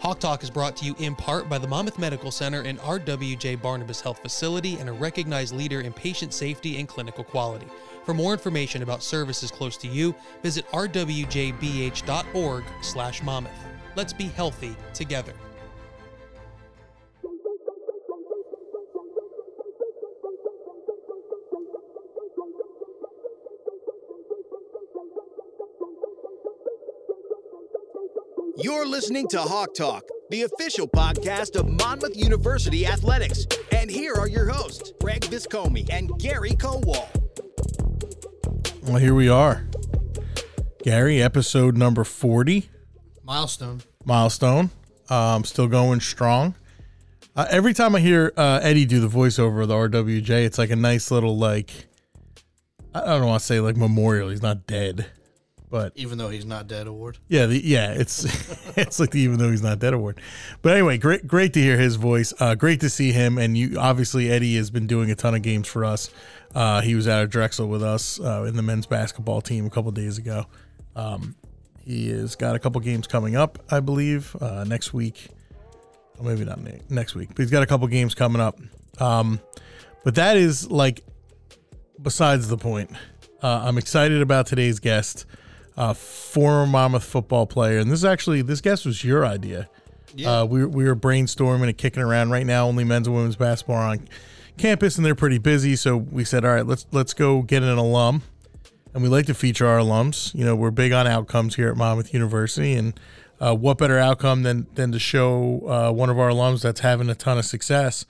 Hawk Talk is brought to you in part by the Monmouth Medical Center and RWJ Barnabas Health Facility and a recognized leader in patient safety and clinical quality. For more information about services close to you, visit rwjbh.org/monmouth. Let's be healthy together. You're listening to Hawk Talk, the official podcast of Monmouth University Athletics. And here are your hosts, Greg Viscomi and Gary Kowal. Well, here we are. Gary, episode number 40, Milestone. milestone. Um, still going strong. Uh, every time I hear uh, Eddie do the voiceover of the RWJ, it's like a nice little, like, I don't want to say like memorial. He's not dead. But Even though he's not dead award. yeah, the, yeah, it's it's like the even though he's not dead award. But anyway, great great to hear his voice. Uh, great to see him. And you obviously Eddie has been doing a ton of games for us. Uh, he was out of Drexel with us uh, in the men's basketball team a couple days ago. Um, he has got a couple games coming up, I believe, uh, next week. Or maybe not next week, but he's got a couple games coming up. Um, but that is like besides the point. Uh, I'm excited about today's guest, uh, former Monmouth football player, and this is actually this guest was your idea. Yeah. Uh, we we were brainstorming and kicking around right now. Only men's and women's basketball are on campus, and they're pretty busy. So we said, all right, let's let's go get an alum, and we like to feature our alums. You know, we're big on outcomes here at Monmouth University, and uh, what better outcome than than to show uh, one of our alums that's having a ton of success,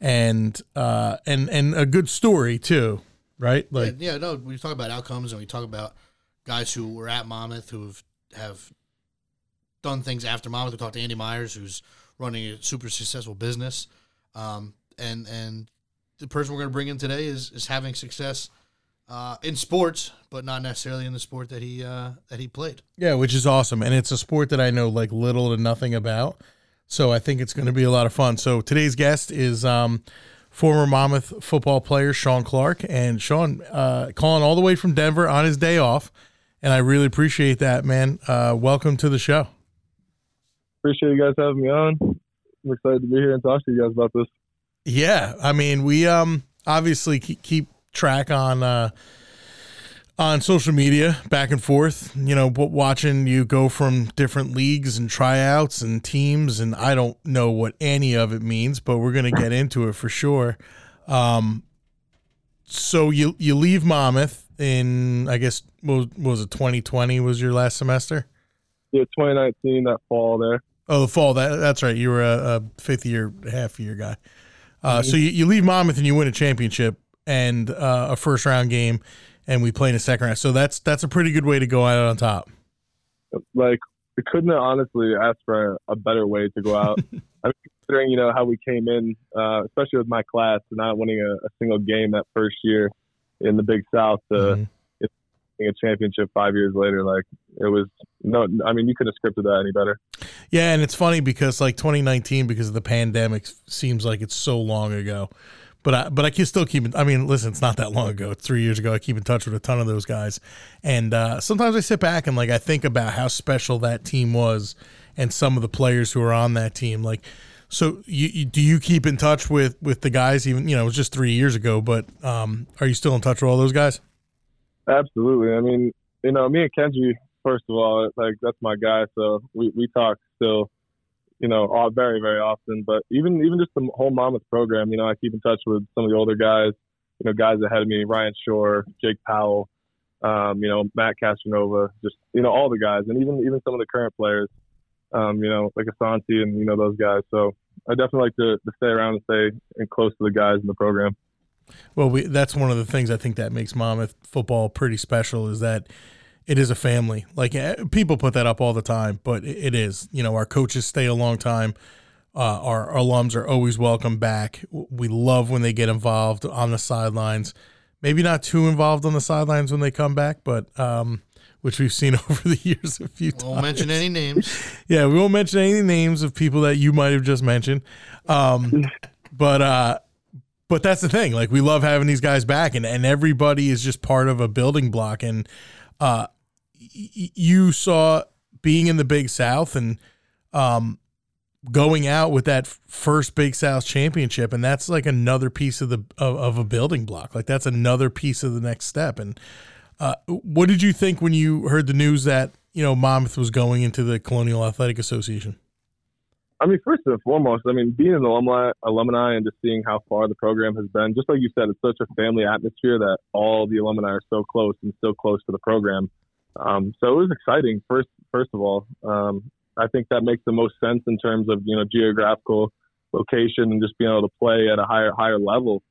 and uh, and and a good story too, right? Like yeah, yeah, no, we talk about outcomes and we talk about guys who were at Monmouth who have, done things after Monmouth. We talked to Andy Myers, who's running a super successful business. Um, and and the person we're going to bring in today is, is having success uh, in sports, but not necessarily in the sport that he uh, that he played. Yeah, which is awesome. And it's a sport that I know like little to nothing about. So I think it's going to be a lot of fun. So today's guest is um, former Monmouth football player Shawn Clark. And Shawn, uh, calling all the way from Denver on his day off. And I really appreciate that, man. Uh, welcome to the show. appreciate you guys having me on. I'm excited to be here and talk to you guys about this. Yeah, I mean, we um obviously keep, keep track on uh on social media back and forth, you know, watching you go from different leagues and tryouts and teams and I don't know what any of it means, but we're going to get into it for sure. Um so you you leave Monmouth in I guess what was, it 2020 was your last semester? Yeah, 2019, that fall there. Oh, the fall. That that's right. You were a, a fifth year, half year guy. Uh, So you, you leave Monmouth and you win a championship and uh, a first round game, and we play in a second round. So that's that's a pretty good way to go out on top. Like, we couldn't have honestly asked for a better way to go out. I mean, considering, you know, how we came in, uh, especially with my class, not winning a, a single game that first year in the Big South, to Mhm. winning a championship five years later, like, it was no, I mean, you couldn't have scripted that any better. Yeah, and it's funny because like 2019, because of the pandemic, seems like it's so long ago. But I but I can still keep. I mean, listen, it's not that long ago. It's three years ago. I keep in touch with a ton of those guys, and uh, sometimes I sit back and like I think about how special that team was, and some of the players who are on that team. Like, so you, you do you keep in touch with with the guys? Even you know it was just three years ago, but um, are you still in touch with all those guys? Absolutely. I mean, you know, me and Kenji, first of all, like that's my guy. So we, we talk still, you know, all very, very often. But even even just the whole Monmouth program, you know, I keep in touch with some of the older guys, you know, guys ahead of me, Ryan Shore, Jake Powell, um, you know, Matt Castronova, just you know, all the guys, and even even some of the current players, um, you know, like Asante and you know those guys. So I definitely like to, to stay around and stay close to the guys in the program. Well, we, that's one of the things I think that makes Monmouth football pretty special is that it is a family. Like eh, people put that up all the time, but it- it is. You know, our coaches stay a long time. Uh, our, our alums are always welcome back. We love when they get involved on the sidelines. Maybe not too involved on the sidelines when they come back, but um, which we've seen over the years a few times. We won't mention any names. Yeah, we won't mention any names of people that you might have just mentioned. Um, but uh, but that's the thing. Like we love having these guys back, and and everybody is just part of a building block. And uh, y- you saw being in the Big South, and um, going out with that first Big South championship, and that's like another piece of the of, of a building block. Like that's another piece of the next step. And uh, what did you think when you heard the news that you know Monmouth was going into the Colonial Athletic Association? I mean, first and foremost, I mean, being an alumni, alumni and just seeing how far the program has been, just like you said, it's such a family atmosphere that all the alumni are so close and so close to the program. Um, so it was exciting. First, first of all, um, I think that makes the most sense in terms of you know geographical location and just being able to play at a higher higher level.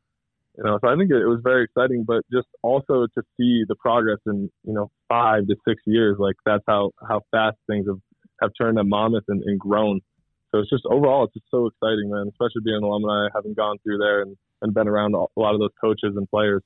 You know, so I think it, was very exciting, but just also to see the progress in you know five to six years, like that's how how fast things have have turned at Monmouth and, and grown. So it's just overall, it's just so exciting, man. Especially being an alumni, having gone through there and, and been around a lot of those coaches and players.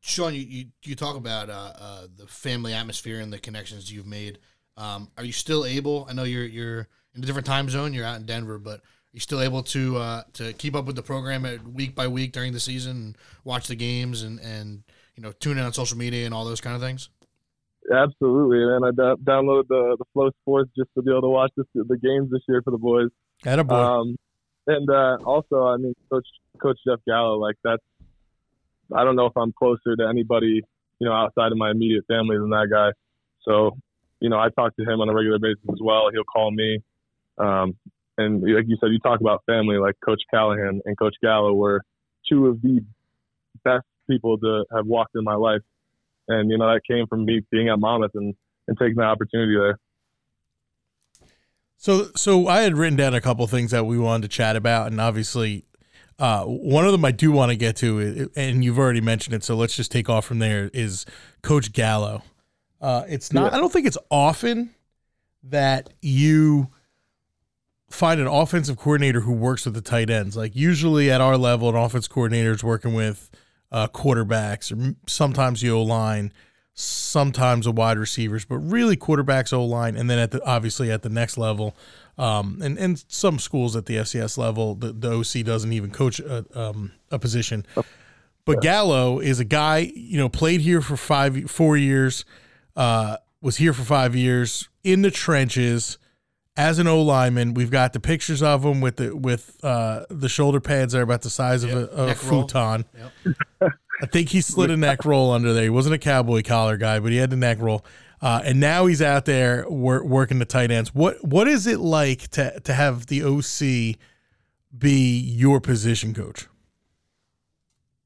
Shawn, you, you, you talk about uh, uh, the family atmosphere and the connections you've made. Um, are you still able? I know you're you're in a different time zone. You're out in Denver, but are you still able to uh, to keep up with the program at week by week during the season, and watch the games, and and you know tune in on social media and all those kind of things? Absolutely, man. I d- download the the Flow Sports just to be able to watch this, the games this year for the boys. Atta boy. Um, and uh, also, I mean, Coach Coach Jeff Gallo, like that's. I don't know if I'm closer to anybody, you know, outside of my immediate family than that guy. So, you know, I talk to him on a regular basis as well. He'll call me, um, and like you said, you talk about family. Like Coach Callahan and Coach Gallo were two of the best people to have walked in my life and you know that came from me being at Monmouth and and taking the opportunity there. So, so I had written down a couple things that we wanted to chat about, and obviously, uh, one of them I do want to get to, and you've already mentioned it. So let's just take off from there. Is Coach Gallo? Uh, it's not. Yeah. I don't think it's often that you find an offensive coordinator who works with the tight ends. Like usually at our level, an offense coordinator is working with uh, quarterbacks, or sometimes the O line, sometimes the wide receivers, but really quarterbacks, O line, and then at the obviously at the next level, um, and and some schools at the FCS level, the, the OC doesn't even coach a, um, a position. But Gallo is a guy, you know, played here for five, four years, uh, was here for five years in the trenches as an O lineman, we've got the pictures of him with the with uh, the shoulder pads that are about the size yep. of a, a futon. Yep. I think he slid a neck roll under there. He wasn't a cowboy collar guy, but he had the neck roll. Uh, and now he's out there wor- working the tight ends. What what is it like to to have the OC be your position coach?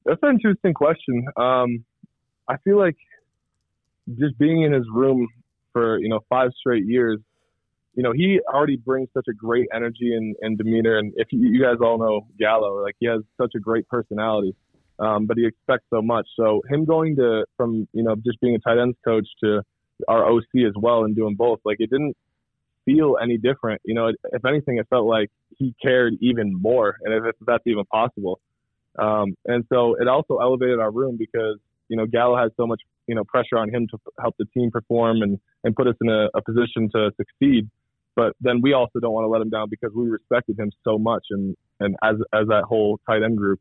That's an interesting question. Um, I feel like just being in his room for you know five straight years you know, he already brings such a great energy and, and demeanor. And if you, you, guys all know Gallo, like he has such a great personality, um, but he expects so much. So him going to from you know just being a tight ends coach to our OC as well and doing both, like it didn't feel any different. You know, if anything, it felt like he cared even more, and if that's even possible. Um, and so it also elevated our room because you know Gallo has so much you know pressure on him to help the team perform and and put us in a, a position to succeed but then we also don't want to let him down because we respected him so much, and and as as that whole tight end group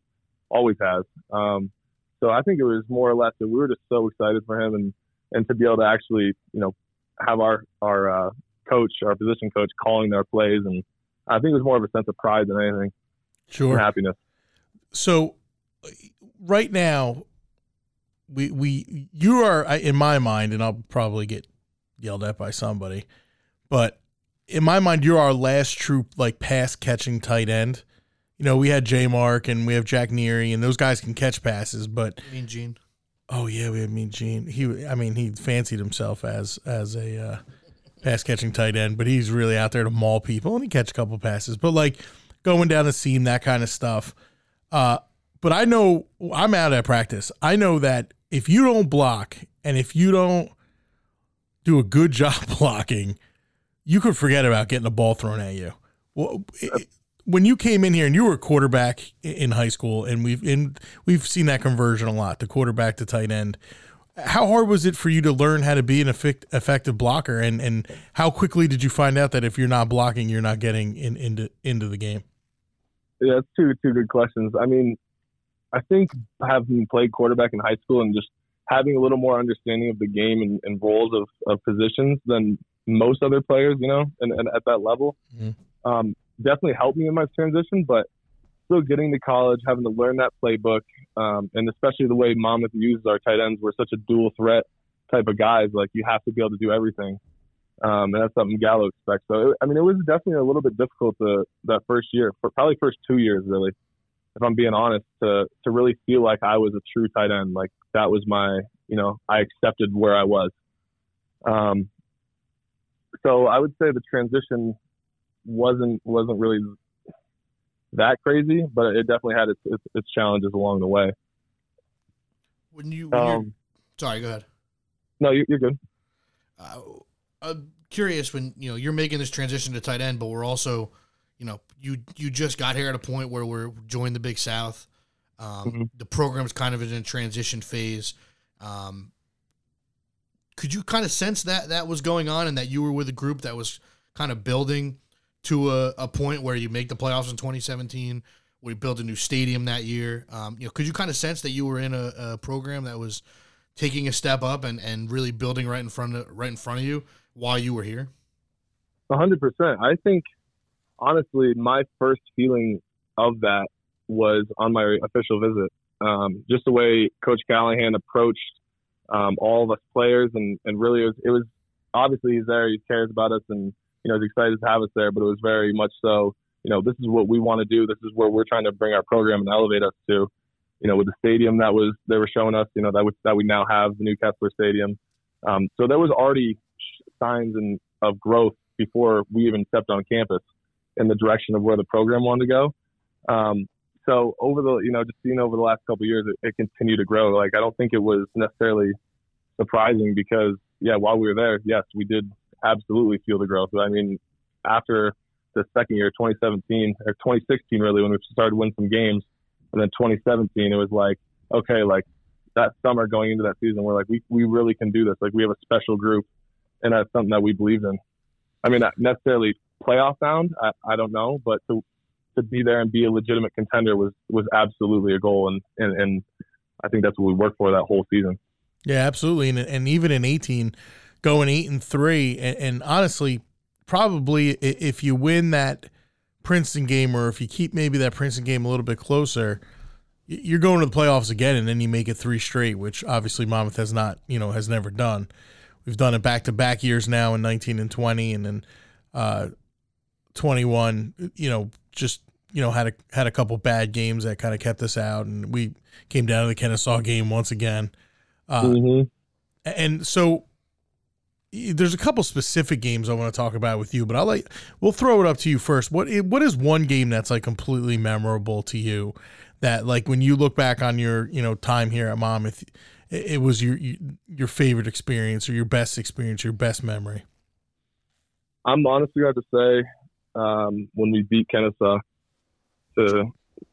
always has. Um, so I think it was more or less that we were just so excited for him, and and to be able to actually you know have our our uh, coach, our position coach, calling their plays, and I think it was more of a sense of pride than anything. Sure, happiness. So right now, we we you are in my mind, and I'll probably get yelled at by somebody, but in my mind, you're our last true like pass catching tight end. You know, we had J Mark and we have Jack Neary, and those guys can catch passes. But Mean Gene. Oh yeah, we had Mean Gene. He, I mean, he fancied himself as as a uh, pass catching tight end, but he's really out there to maul people and he catch a couple passes. But like going down the seam, that kind of stuff. Uh, but I know I'm out at practice. I know that if you don't block and if you don't do a good job blocking you could forget about getting a ball thrown at you. Well, it, when you came in here and you were a quarterback in high school, and we've in we've seen that conversion a lot, the quarterback to tight end. How hard was it for you to learn how to be an effect, effective blocker, and and how quickly did you find out that if you're not blocking, you're not getting in, into into the game? Yeah, that's two two good questions. I mean, I think having played quarterback in high school and just having a little more understanding of the game and, and roles of, of positions than most other players, you know, and, and at that level. Mhm. Um, definitely helped me in my transition, but still getting to college, having to learn that playbook, um, and especially the way Monmouth uses our tight ends, we're such a dual threat type of guys. Like you have to be able to do everything, um, and that's something Gallo expects. So I mean, it was definitely a little bit difficult to that first year, for probably first two years, really, if I'm being honest, to to really feel like I was a true tight end. Like that was my, you know, I accepted where I was. Um, so I would say the transition wasn't wasn't really that crazy, but it definitely had its its, its challenges along the way. When you, when Um, sorry, go ahead. no, you're, you're good. uh, I'm curious when you know you're making this transition to tight end, but we're also, you know, you you just got here at a point where we're joined the Big South. Um, Mhm. The program's kind of in a transition phase. Um, could you kind of sense that that was going on, and that you were with a group that was kind of building to a, a point where you make the playoffs in 2017? We built a new stadium that year. Um, you know, could you kind of sense that you were in a, a program that was taking a step up and, and really building right in front of right in front of you while you were here? Hundred percent. I think honestly, my first feeling of that was on my official visit. Um, just the way Coach Callahan approached um, all of us players, and, and really, it was, it was obviously he's there, he cares about us, and you know he's excited to have us there. But it was very much so, you know, this is what we want to do. This is where we're trying to bring our program and elevate us to. You know, with the stadium that was they were showing us, you know, that we, that we now have the new Kessler Stadium. Um, so there was already signs and of growth before we even stepped on campus in the direction of where the program wanted to go. Um, so over the, you know, just seeing over the last couple of years, it, it continued to grow. Like I don't think it was necessarily surprising because, yeah, while we were there, yes, we did absolutely feel the growth. I mean, after the second year, 2017 or 2016, really, when we started winning some games, and then 2017, it was like, okay, like that summer going into that season, we're like, we we really can do this. Like we have a special group, and that's something that we believed in. I mean, not necessarily playoff bound, I, I don't know, but to to be there and be a legitimate contender was was absolutely a goal, and and, and I think that's what we worked for that whole season. Yeah, absolutely. And and even in 18, going eight and three, and, and honestly, probably if you win that Princeton game, or if you keep maybe that Princeton game a little bit closer, you're going to the playoffs again, and then you make it three straight, which obviously Monmouth has not, you know, has never done. We've done it back to back years now in 19 and 20, and then uh, 21. You know, just you know had a had a couple bad games that kind of kept us out, and we came down to the Kennesaw game once again. Uh, mm-hmm. and so there's a couple specific games I want to talk about with you, but I'll like we'll throw it up to you first. What what is one game that's like completely memorable to you that like when you look back on your you know time here at Monmouth, it, it was your your favorite experience or your best experience, your best memory. I'm honestly going to say um, when we beat Kennesaw to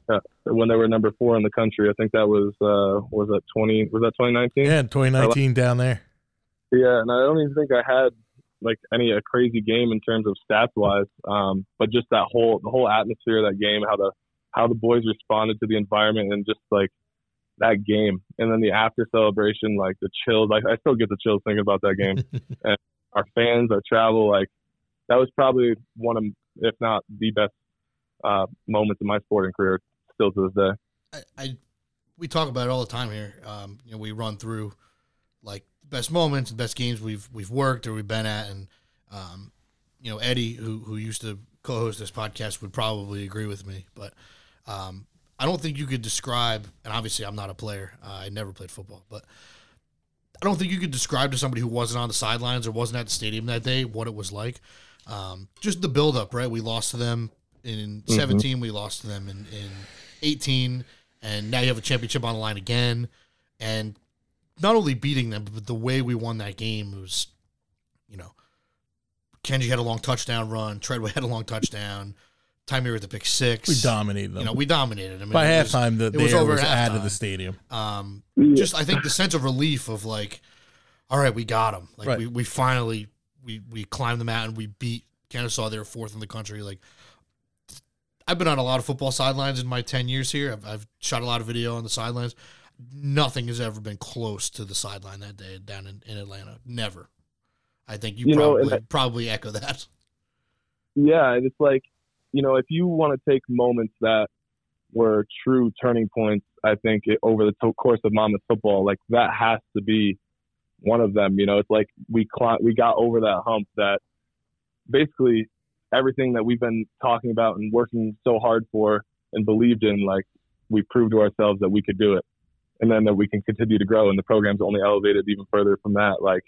uh, when they were number four in the country. I think that was uh, was that 20 was that 2019? Yeah, 2019 down there. Yeah, and I don't even think I had like any a crazy game in terms of stats wise, um, but just that whole the whole atmosphere of that game, how the how the boys responded to the environment, and just like that game, and then the after celebration, like the chills. Like I still get the chills thinking about that game. and our fans, our travel, like that was probably one of, if not the best uh, moments in my sporting career, still to this day. I, I we talk about it all the time here. Um, you know, we run through like the best moments, best games we've we've worked or we've been at, and um, you know, Eddie, who who used to co-host this podcast, would probably agree with me. But um, I don't think you could describe, and obviously I'm not a player. Uh, I never played football, but I don't think you could describe to somebody who wasn't on the sidelines or wasn't at the stadium that day what it was like. Um, just the buildup, right? We lost to them in 17. We lost to them in, in 18. And now you have a championship on the line again. And not only beating them, but the way we won that game was, you know, Kenji had a long touchdown run. Treadway had a long touchdown. Tymir with the pick six. We dominated them. You know, we dominated. I mean, By it was- halftime, the it was air over was at out of the stadium. um, just I think the sense of relief of like, all right, we got them. Like Right. we, we finally we we climbed the mountain. We beat Kennesaw. They were fourth in the country. Like I've been on a lot of football sidelines in my ten years here. I've, I've shot a lot of video on the sidelines. Nothing has ever been close to the sideline that day down in, in Atlanta. Never. I think you, You know, probably and probably echo that. Yeah, and it's like, you know, if you want to take moments that were true turning points, I think it, over the to- course of Monmouth football, like that has to be one of them. You know, it's like we cl- we got over that hump that basically everything that we've been talking about and working so hard for and believed in, like we proved to ourselves that we could do it, and then that we can continue to grow, and the program's only elevated even further from that. Like,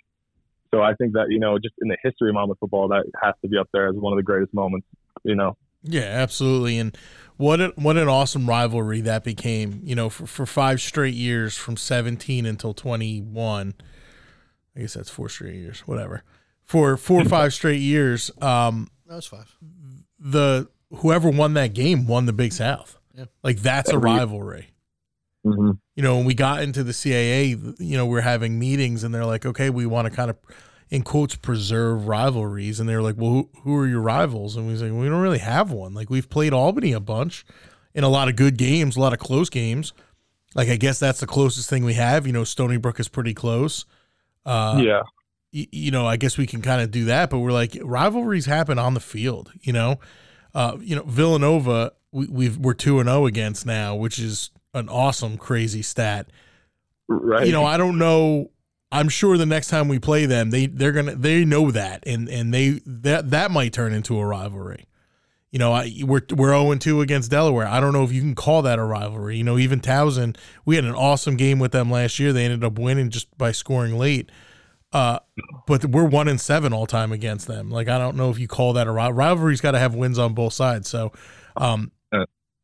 so I think that you know, just in the history of Monmouth football, that has to be up there as one of the greatest moments. You know. Yeah, absolutely. And what a, what an awesome rivalry that became. You know, for, for five straight years from 17 until 21. I guess that's four straight years, whatever. For four or five straight years, um, That was five. the whoever won that game won the Big South. Yeah. Like that's a Every year. rivalry. Mm-hmm. You know, when we got into the CAA, you know, we're having meetings and they're like, okay, we want to kind of, in quotes, preserve rivalries. And they're like, well, who, who are your rivals? And we was like, we don't really have one. Like, we've played Albany a bunch in a lot of good games, a lot of close games. Like, I guess that's the closest thing we have. You know, Stony Brook is pretty close. Uh, yeah. y- you know, I guess we can kind of do that, but we're like rivalries happen on the field, you know. Uh, you know, Villanova, we, we've we're two and zero against now, which is an awesome, crazy stat. Right. You know, I don't know. I'm sure the next time we play them, they they're gonna they know that, and and they that that might turn into a rivalry. You know, I, we're we're zero and two against Delaware. I don't know if you can call that a rivalry. You know, even Towson, we had an awesome game with them last year. They ended up winning just by scoring late. Uh, but we're one and seven all time against them. Like I don't know if you call that a ri- rivalry's got to have wins on both sides. So, um,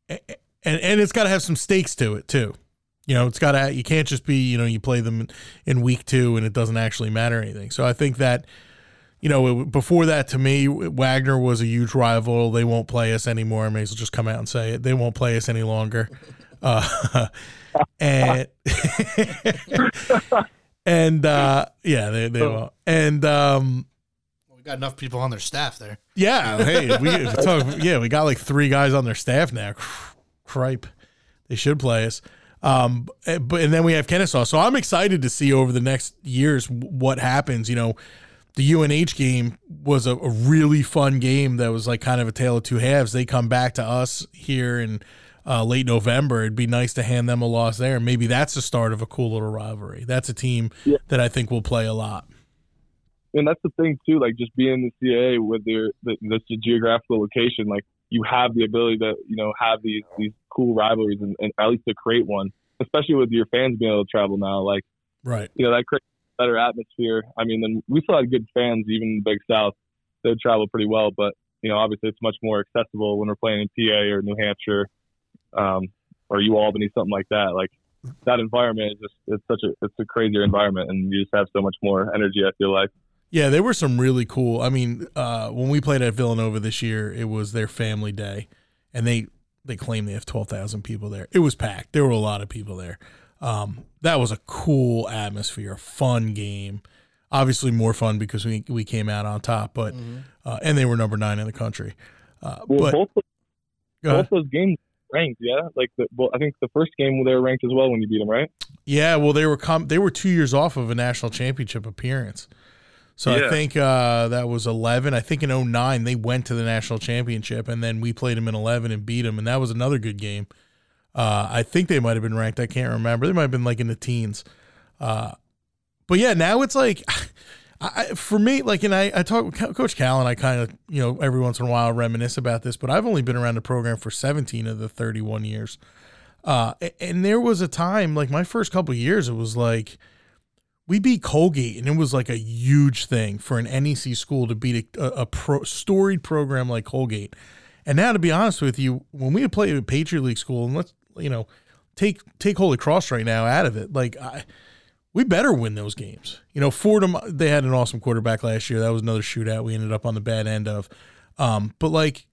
and and it's got to have some stakes to it too. You know, it's got to you can't just be you know you play them in week two and it doesn't actually matter anything. So I think that you know it, before that to me Wagner was a huge rival. They won't play us anymore. I may as well just come out and say it. They won't play us any longer. Uh, and and uh, yeah, they they won't. And um, We got enough people on their staff there. yeah, hey, we talk, yeah, we got like three guys on their staff now. Cripe, they should play us. Um, but and then we have Kennesaw. So I'm excited to see over the next years what happens. You know, the UNH game was a, a really fun game that was like kind of a tale of two halves. They come back to us here in uh, late November. It'd be nice to hand them a loss there. Maybe that's the start of a cool little rivalry. That's a team Yeah. that I think will play a lot. and that's the thing too. Like just being in the CAA with their the, the geographical location, like you have the ability to you know have these these cool rivalries and, and at least to create one. Especially with your fans being able to travel now, like Right. you know that creates better atmosphere. I mean, then we still had good fans even in the Big South. They travel pretty well, but you know obviously it's much more accessible when we're playing in PA or New Hampshire, um, or U Albany, something like that. Like that environment is just it's such a it's a crazier environment, and you just have so much more energy. I feel like. Yeah, they were some really cool. I mean, uh, when we played at Villanova this year, it was their family day, and they they claim they have twelve thousand people there. It was packed. There were a lot of people there. Um, that was a cool atmosphere, a fun game. Obviously, more fun because we we came out on top, but uh, and they were number nine in the country. Uh, Well, but both both those games ranked, yeah. Like the, well, I think the first game they were ranked as well when you beat them, right? Yeah, well, they were com- they were two years off of a national championship appearance. So I think uh, that was 11. I think in 09 they went to the national championship, and then we played them in 11 and beat them, and that was another good game. Uh, I think they might have been ranked. I can't remember. They might have been like in the teens. Uh, but yeah, now it's like, I, for me, like, and I, I talk with Coach Cal, and I kind of, you know, every once in a while reminisce about this, but I've only been around the program for 17 of the 31 years. Uh, and there was a time, like my first couple years, it was like we beat Colgate, and it was like a huge thing for an NEC school to beat a, a, a pro, storied program like Colgate. And now, to be honest with you, when we play a Patriot League school, and let's you know take take Holy Cross right now out of it, like I, we better win those games. You know, Fordham they had an awesome quarterback last year. That was another shootout we ended up on the bad end of. Um, but like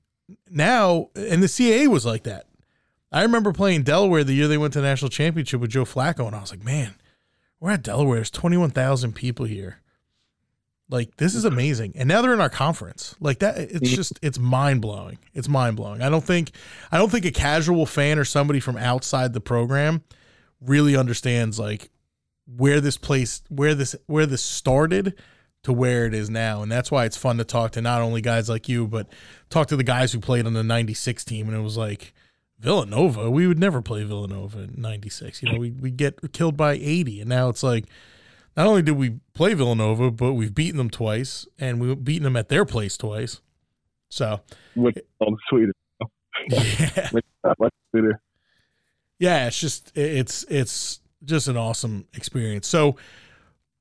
now, and the CAA was like that. I remember playing Delaware the year they went to the national championship with Joe Flacco, and I was like, man, we're at Delaware. There's 21,000 people here. Like this is amazing. And now they're in our conference. Like that it's just it's mind-blowing. It's mind-blowing. I don't think I don't think a casual fan or somebody from outside the program really understands like where this place where this where this started to where it is now. And that's why it's fun to talk to not only guys like you, but talk to the guys who played on the 96 team. And it was like, Villanova, we would never play Villanova in 96. You know, we, we get killed by 80. And now it's like, not only did we play Villanova, but we've beaten them twice and we've beaten them at their place twice. So, which is sweeter. Yeah. Sweeter. Yeah, it's just it's it's just an awesome experience. So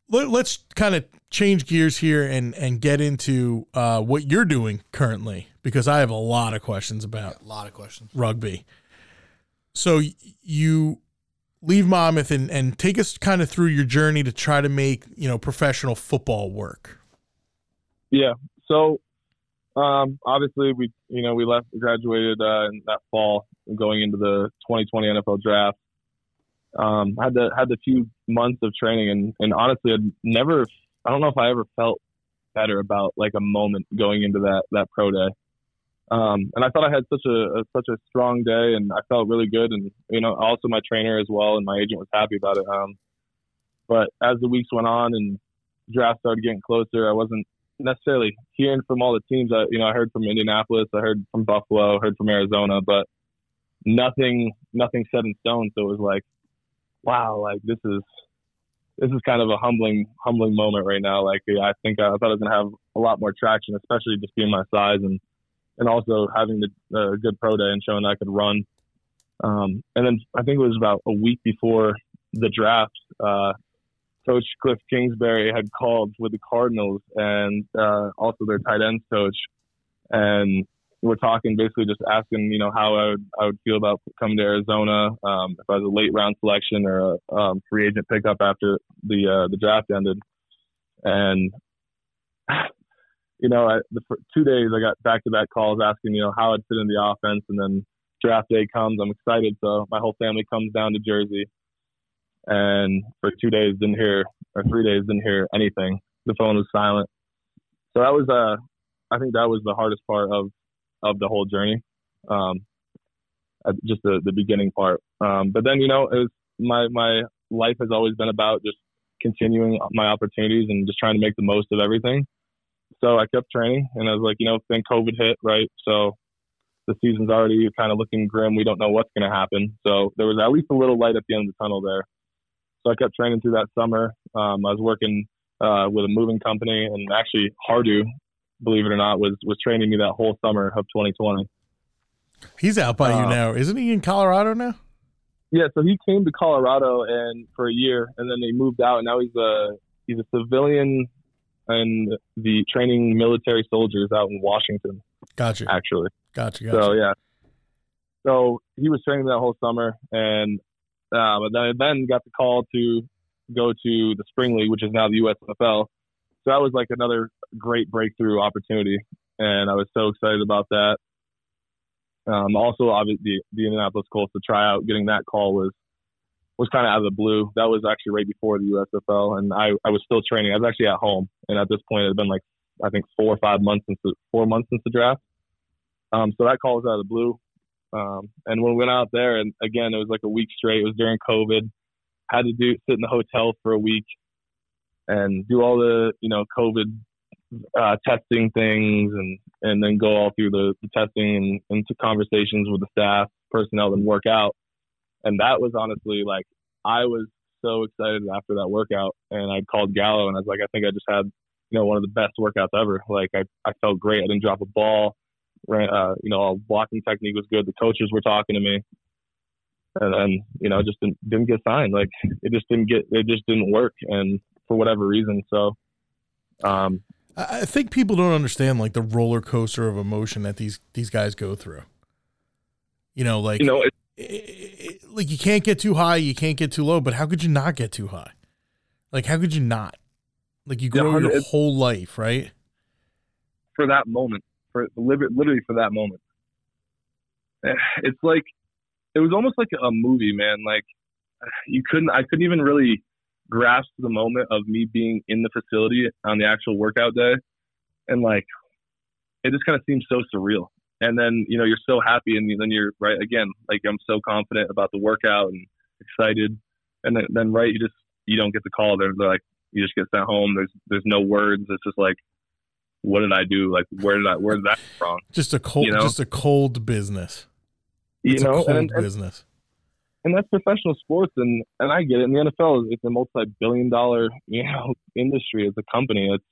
let, us kind of change gears here and and get into uh, what you're doing currently because I have a lot of questions about a lot of questions rugby. So you leave Monmouth and, and take us kind of through your journey to try to make you know professional football work. Yeah. So um, obviously we you know we left graduated uh, in that fall going into the 2020 NFL draft. Um, had the had the few months of training and and honestly I'd never I don't know if I ever felt better about like a moment going into that that pro day. Um, and I thought I had such a, a, such a strong day, and I felt really good. And you know, also my trainer as well, and my agent was happy about it. Um, but as the weeks went on and draft started getting closer, I wasn't necessarily hearing from all the teams. I you know I heard from Indianapolis, I heard from Buffalo, heard from Arizona, but nothing nothing set in stone. So it was like, wow, like this is this is kind of a humbling humbling moment right now. Like I think I, thought I was gonna have a lot more traction, especially just being my size and and also having the uh, good pro day and showing I could run. Um, and then I think it was about a week before the draft, uh, Coach Cliff Kingsbury had called with the Cardinals and uh, also their tight ends coach, and we're talking basically just asking, you know, how I would, I would feel about coming to Arizona, um, if I was a late round selection or a um, free agent pickup after the uh, the draft ended, and you know, I, the two days I got back to back calls asking, you know, how I'd fit in the offense, and then draft day comes, I'm excited, so my whole family comes down to Jersey, and for two days didn't hear or three days didn't hear anything. The phone was silent, so that was uh, I think that was the hardest part of of the whole journey. Um, just the, the beginning part. Um, but then, you know, it was my, my life has always been about just continuing my opportunities and just trying to make the most of everything. So I kept training and I was like, you know, then COVID hit, right? So the season's already kind of looking grim. We don't know what's going to happen. So there was at least a little light at the end of the tunnel there. So I kept training through that summer. Um, I was working uh, with a moving company and actually Hardu believe it or not, was was training me that whole summer of 2020. He's out by uh, you now, isn't he? In Colorado now? Yeah, so he came to Colorado and for a year, and then he moved out, and now he's a he's a civilian and the training military soldiers out in Washington. Gotcha. Actually. Gotcha. gotcha. So yeah. So he was training that whole summer, and uh, but then then got the call to go to the spring league, which is now the USFL, so that was like another great breakthrough opportunity, and I was so excited about that. Um, also, obviously, the, the Indianapolis Colts to try out, getting that call was was kind of out of the blue. That was actually right before the USFL, and I, I was still training. I was actually at home, and at this point, it had been like I think four or five months since the, four months since the draft. Um, so that call was out of the blue. Um, and when we went out there, and again, it was like a week straight. It was during COVID. Had to do sit in the hotel for a week and do all the you know COVID uh, testing things and and then go all through the, the testing and into conversations with the staff personnel and work out. And that was honestly like I was so excited after that workout and I called Gallo and I was like I think I just had you know one of the best workouts ever. Like I I felt great. I didn't drop a ball. Uh, you know, all blocking technique was good. The coaches were talking to me, and then you know, just didn't, didn't get signed. Like it just didn't get, it just didn't work. And for whatever reason. So, um, I think people don't understand like the roller coaster of emotion that these these guys go through. You know, like you know, it, it, it, like you can't get too high, you can't get too low, but how could you not get too high? Like how could you not? Like you grow your whole life, right? For that moment, for literally for that moment, eh, it's like it was almost like a movie, man. Like you couldn't, I couldn't even really grasp the moment of me being in the facility on the actual workout day and like it just kind of seems so surreal and then you know you're so happy and then you're right again like i'm so confident about the workout and excited and then, then right you just you don't get the call they're, they're like You just get sent home. There's there's no words. It's just like, what did I do? Like, where did I where did that from? Just a cold, You know? just a cold business. You know, a cold and, and business. and that's professional sports, and and I get it. in the NFL it's a multi-billion dollar you know industry. It's a company. It's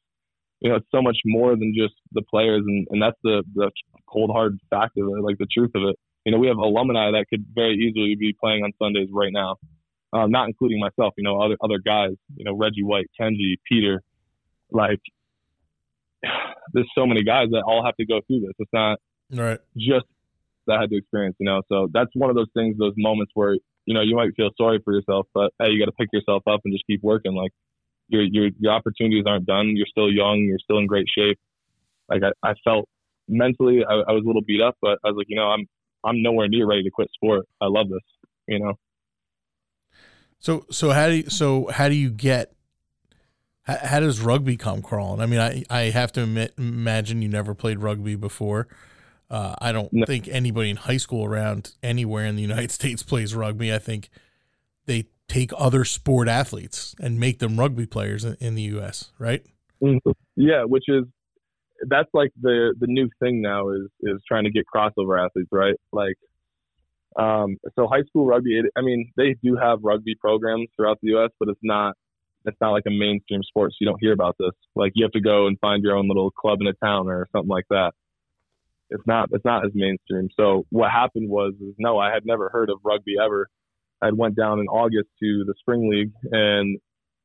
you know it's so much more than just the players, and and that's the the cold hard fact of it, like the truth of it. You know, we have alumni that could very easily be playing on Sundays right now, um, not including myself. You know, other other guys. You know, Reggie White, Kenji, Peter, like. There's so many guys that all have to go through this. It's not Right. just that I had to experience, you know. So that's one of those things, those moments where you know you might feel sorry for yourself, but hey, you got to pick yourself up and just keep working. Like your your your opportunities aren't done. You're still young. You're still in great shape. Like I, I felt mentally, I, I was a little beat up, but I was like, you know, I'm I'm nowhere near ready to quit sport. I love this, you know. So so how do you, so how do you get how, how does rugby come crawling? I mean, I I have to admit, imagine you never played rugby before. Uh, I don't No. think anybody in high school around anywhere in the United States plays rugby. I think they take other sport athletes and make them rugby players in, in the U.S. Right? Yeah, which is that's like the the new thing now is is trying to get crossover athletes, right? Like, um, so high school rugby. It, I mean, they do have rugby programs throughout the U.S., but it's not it's not like a mainstream sport. So you don't hear about this. Like, you have to go and find your own little club in a town or something like that. It's not it's not as mainstream. So what happened was is no, I had never heard of rugby ever. I went down in August to the spring league and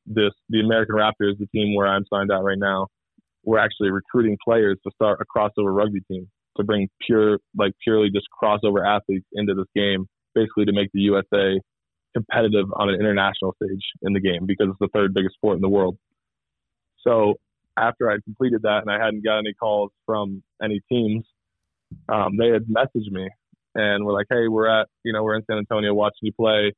this the American Raptors, the team where I'm signed out right now, we're actually recruiting players to start a crossover rugby team to bring pure like purely just crossover athletes into this game, basically to make the USA competitive on an international stage in the game because it's the third biggest sport in the world. So after I completed that and I hadn't got any calls from any teams, um, they had messaged me and were like, "Hey, we're at you know we're in San Antonio watching you play."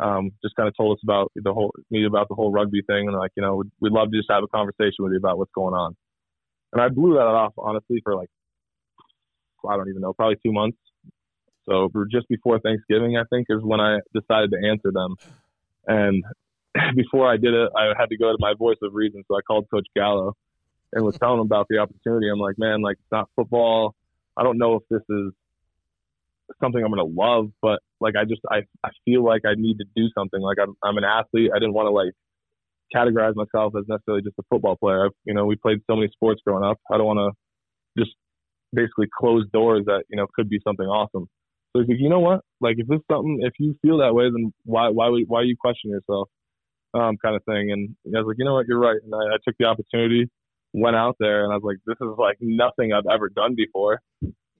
Um, just kind of told us about the whole me about the whole rugby thing and like you know we'd, we'd love to just have a conversation with you about what's going on. And I blew that off honestly for like I don't even know probably two months. So just before Thanksgiving, I think, is when I decided to answer them. And before I did it, I had to go to my voice of reason. So I called Coach Gallo and was telling him about the opportunity. I'm like, man, like it's not football. I don't know if this is something I'm gonna love, but like I just I, I feel like I need to do something. Like I'm I'm an athlete. I didn't want to like categorize myself as necessarily just a football player. I've, you know, we played so many sports growing up. I don't want to just basically close doors that you know could be something awesome. So he's like, you know what? Like if it's something, if you feel that way, then why why would- why you question yourself? Um, kind of thing. And I was like, you know what? You're right. And I, I took the opportunity, went out there, and I was like, this is like nothing I've ever done before.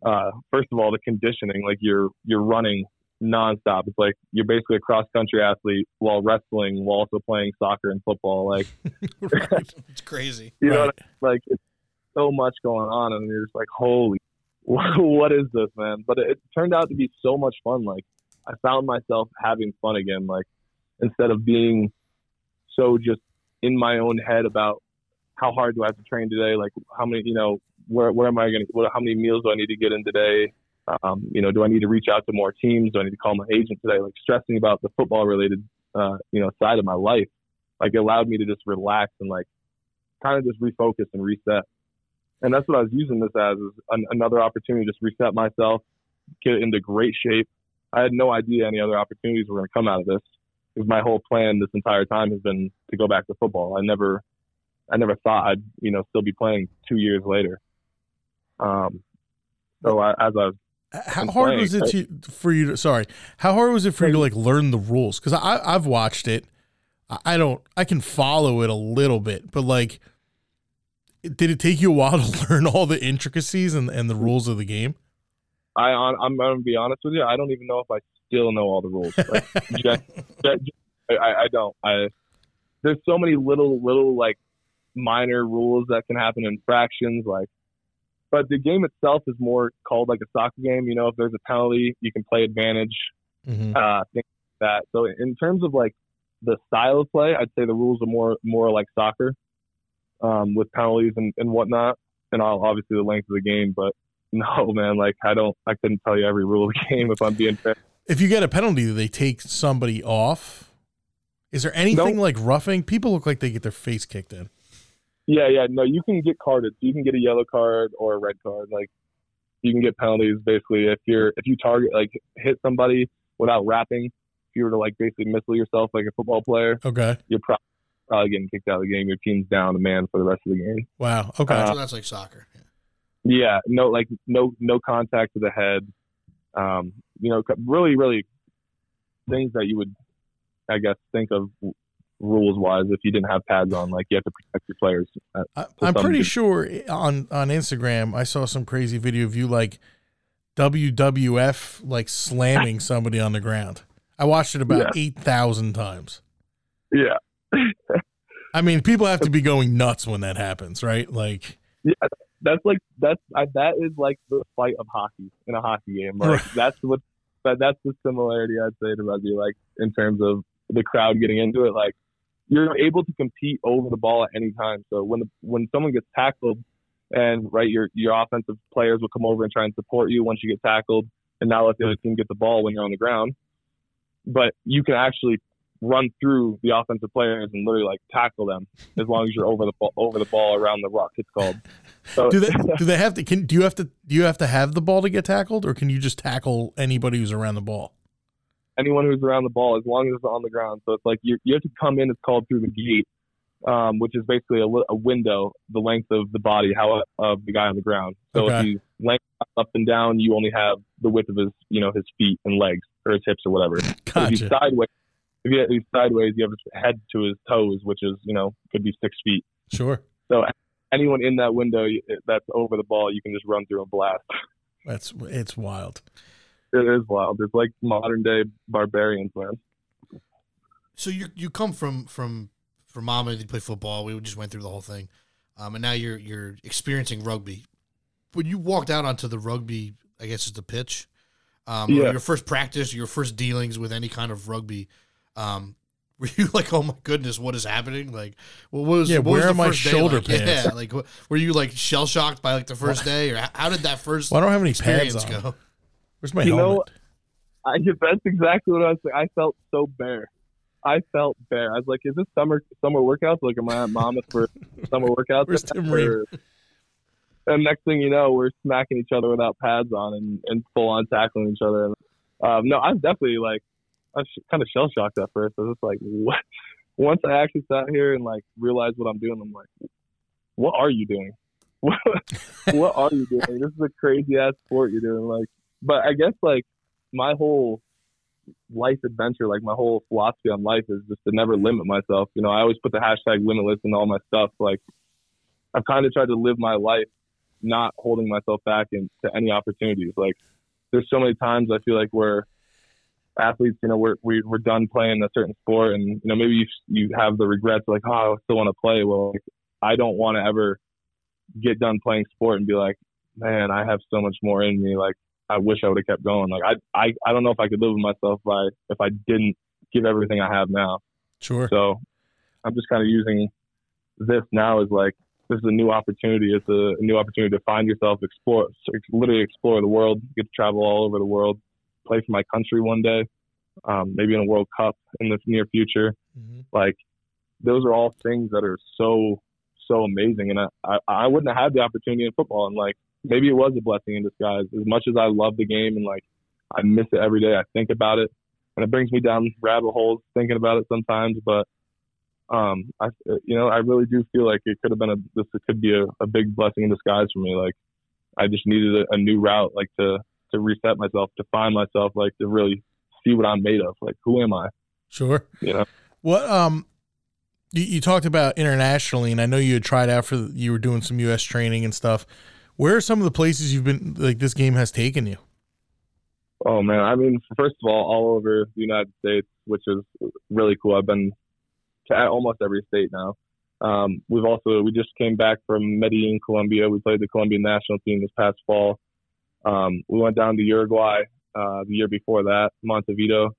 Uh, first of all, the conditioning, like you're you're running nonstop. It's like you're basically a cross country athlete while wrestling, while also playing soccer and football. Like right. It's crazy. you know, Right. what I- like it's so much going on, and you're just like, holy, what is this, man? But it, it turned out to be so much fun. Like I found myself having fun again. Like instead of being so just in my own head about how hard do I have to train today? Like how many, you know, where where am I going to? How many meals do I need to get in today? Um, you know, do I need to reach out to more teams? Do I need to call my agent today? Like stressing about the football related, uh, you know, side of my life. Like allowed me to just relax and like kind of just refocus and reset. And that's what I was using this as is an, another opportunity to just reset myself, get into great shape. I had no idea any other opportunities were going to come out of this because my whole plan this entire time has been to go back to football. I never, I never thought I'd, you know, still be playing two years later. Um, so I, as I How hard playing, was it to, for you to? Sorry, how hard was it for you to like learn the rules? Because I I've watched it. I- don't. I can follow it a little bit, but like, did it take you a while to learn all the intricacies and, and the rules of the game? I on, I'm going to be honest with you. I don't even know if I still know all the rules. Like, just, just, I, I don't. I there's so many little little like minor rules that can happen in fractions. Like, but the game itself is more called like a soccer game. You know, if there's a penalty, you can play advantage. Mhm. Uh, things like that. So in terms of like the style of play, I'd say the rules are more more like soccer, um, with penalties and, and whatnot, and all, obviously the length of the game. But no, man, like I don't, I couldn't tell you every rule of the game if I'm being fair. If you get a penalty, do they take somebody off? Is there anything like roughing? People look like they get their face kicked in. Yeah, yeah. No, you can get carded. You can get a yellow card or a red card. Like you can get penalties basically if you're if you target like hit somebody without wrapping. If you were to like basically missile yourself like a football player, Okay. you're pro- probably getting kicked out of the game. Your team's down a man for the rest of the game. Wow. Okay. Uh, so that's like soccer. Yeah. Yeah, no, like no, no contact to the head. Um, you know, really, really things that you would, I guess, think of rules wise if you didn't have pads on. Like you have to protect your players. Uh, I, i'm pretty degree. sure on on Instagram I saw some crazy video of you like WWF like slamming somebody on the ground. I watched it about eight thousand times. Yeah, I mean, people have to be going nuts when that happens, right? Like, yeah that's like that's I, that is like the fight of hockey in a hockey game. Like that's what that that's the similarity I'd say to rugby. Like in terms of the crowd getting into it, like you're able to compete over the ball at any time. So when the, when someone gets tackled, and right, your your offensive players will come over and try and support you once you get tackled, and not let the other team get the ball when you're on the ground. But you can actually run through the offensive players and literally like tackle them as long as you're over the ball, over the ball around the ruck. It's called. So do they do they have to? Can do you have to do you have to have the ball to get tackled, or can you just tackle anybody who's around the ball? Anyone who's around the ball as long as it's on the ground. So it's like you you have to come in. It's called through the gate, um, which is basically a, a window, the length of the body, how of the guy on the ground. So Okay. if he's length up and down, you only have the width of his you know his feet and legs or his hips or whatever. But If he's sideways, if he- he's sideways, you have his head to his toes, which is you know could be six feet. Sure. So anyone in that window that's over the ball, you can just run through and blast. That's it's wild. It is wild. It's like modern day barbarians, man. So you you come from from from Monmouth, you play football. We just went through the whole thing, um, and now you're you're experiencing rugby. When you walked out onto the rugby, I guess it's the pitch. Um, Yeah. Your first practice, your first dealings with any kind of rugby. Um, were you like, oh my goodness, what is happening? Like, what was Yeah, what was where the are my first day shoulder like? pads? Yeah, like what, were you like shell shocked by like the first day, or how- how did that first Well, I don't have any pads on. go? Where's my You know. I that's exactly what I was saying. I felt so bare. I felt bare. I was like, "Is this summer summer workouts? Like, am I at Monmouth for summer workouts?" Where's Tim And next thing you know, we're smacking each other without pads on and, and full on tackling each other. Um, no, I was definitely like, I was kind of shell shocked at first. I was just like, "What?" Once I actually sat here and like realized what I'm doing, I'm like, "What are you doing? What, what are you doing? This is a crazy ass sport you're doing." Like, but I guess like my whole life adventure, like my whole philosophy on life is just to never limit myself. You know, I always put the hashtag limitless in all my stuff. Like I've kind of tried to live my life not holding myself back into any opportunities. Like there's so many times I feel like we're athletes, you know, we're, we, we're done playing a certain sport and, you know, maybe you, you have the regrets like, oh, I still want to play. Well, like, I don't want to ever get done playing sport and be like, man, I have so much more in me. Like, I wish I would have kept going. Like I, I, I don't know if I could live with myself if I if I didn't give everything I have now. Sure. So I'm just kind of using this now as like this is a new opportunity. It's a, new opportunity to find yourself, explore, literally explore the world, get to travel all over the world, play for my country one day, um, maybe in a World Cup in the near future. Mhm. Like those are all things that are so so amazing, and I, I I wouldn't have had the opportunity in football, and like maybe it was a blessing in disguise. As much as I love the game and like I miss it every day, I think about it, and it brings me down rabbit holes thinking about it sometimes. But um, I you know I really do feel like it could have been a this could be a, a big blessing in disguise for me. Like I just needed a, a new route, like to to reset myself, to find myself, like to really see what I'm made of. Like who am I? Sure. You know. What um you, you talked about internationally and I know you had tried out for you were doing some US training and stuff. Where are some of the places you've been like this game has taken you? Oh man, I mean, first of all, all over the United States, which is really cool. I've been to almost every state now. Um, we've also we just came back from Medellin, Colombia. We played the Colombian national team this past fall. Um, we went down to Uruguay uh, the year before that, Montevideo.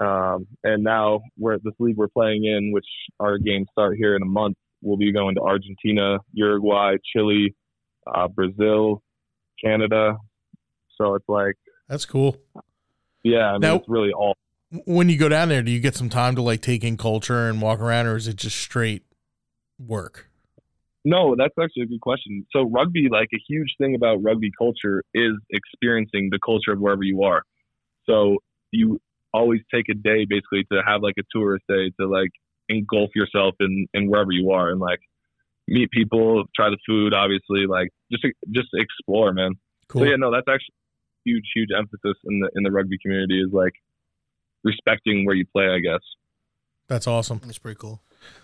Um, and now we're at this league we're playing in, which our games start here in a month. We'll be going to Argentina, Uruguay, Chile, uh, Brazil, Canada. So it's like That's cool. yeah, I mean, Now- it's really all when you go down there, do you get some time to like take in culture and walk around, or is it just straight work? No, that's actually a good question. So rugby, like a huge thing about rugby culture is experiencing the culture of wherever you are. So you always take a day basically to have like a tourist day to like engulf yourself in, in wherever you are and like meet people, try the food, obviously, like just just explore, man. Cool. So yeah, no, that's actually huge, huge emphasis in the in the rugby community is like respecting where you play, I guess. That's awesome. That's pretty cool.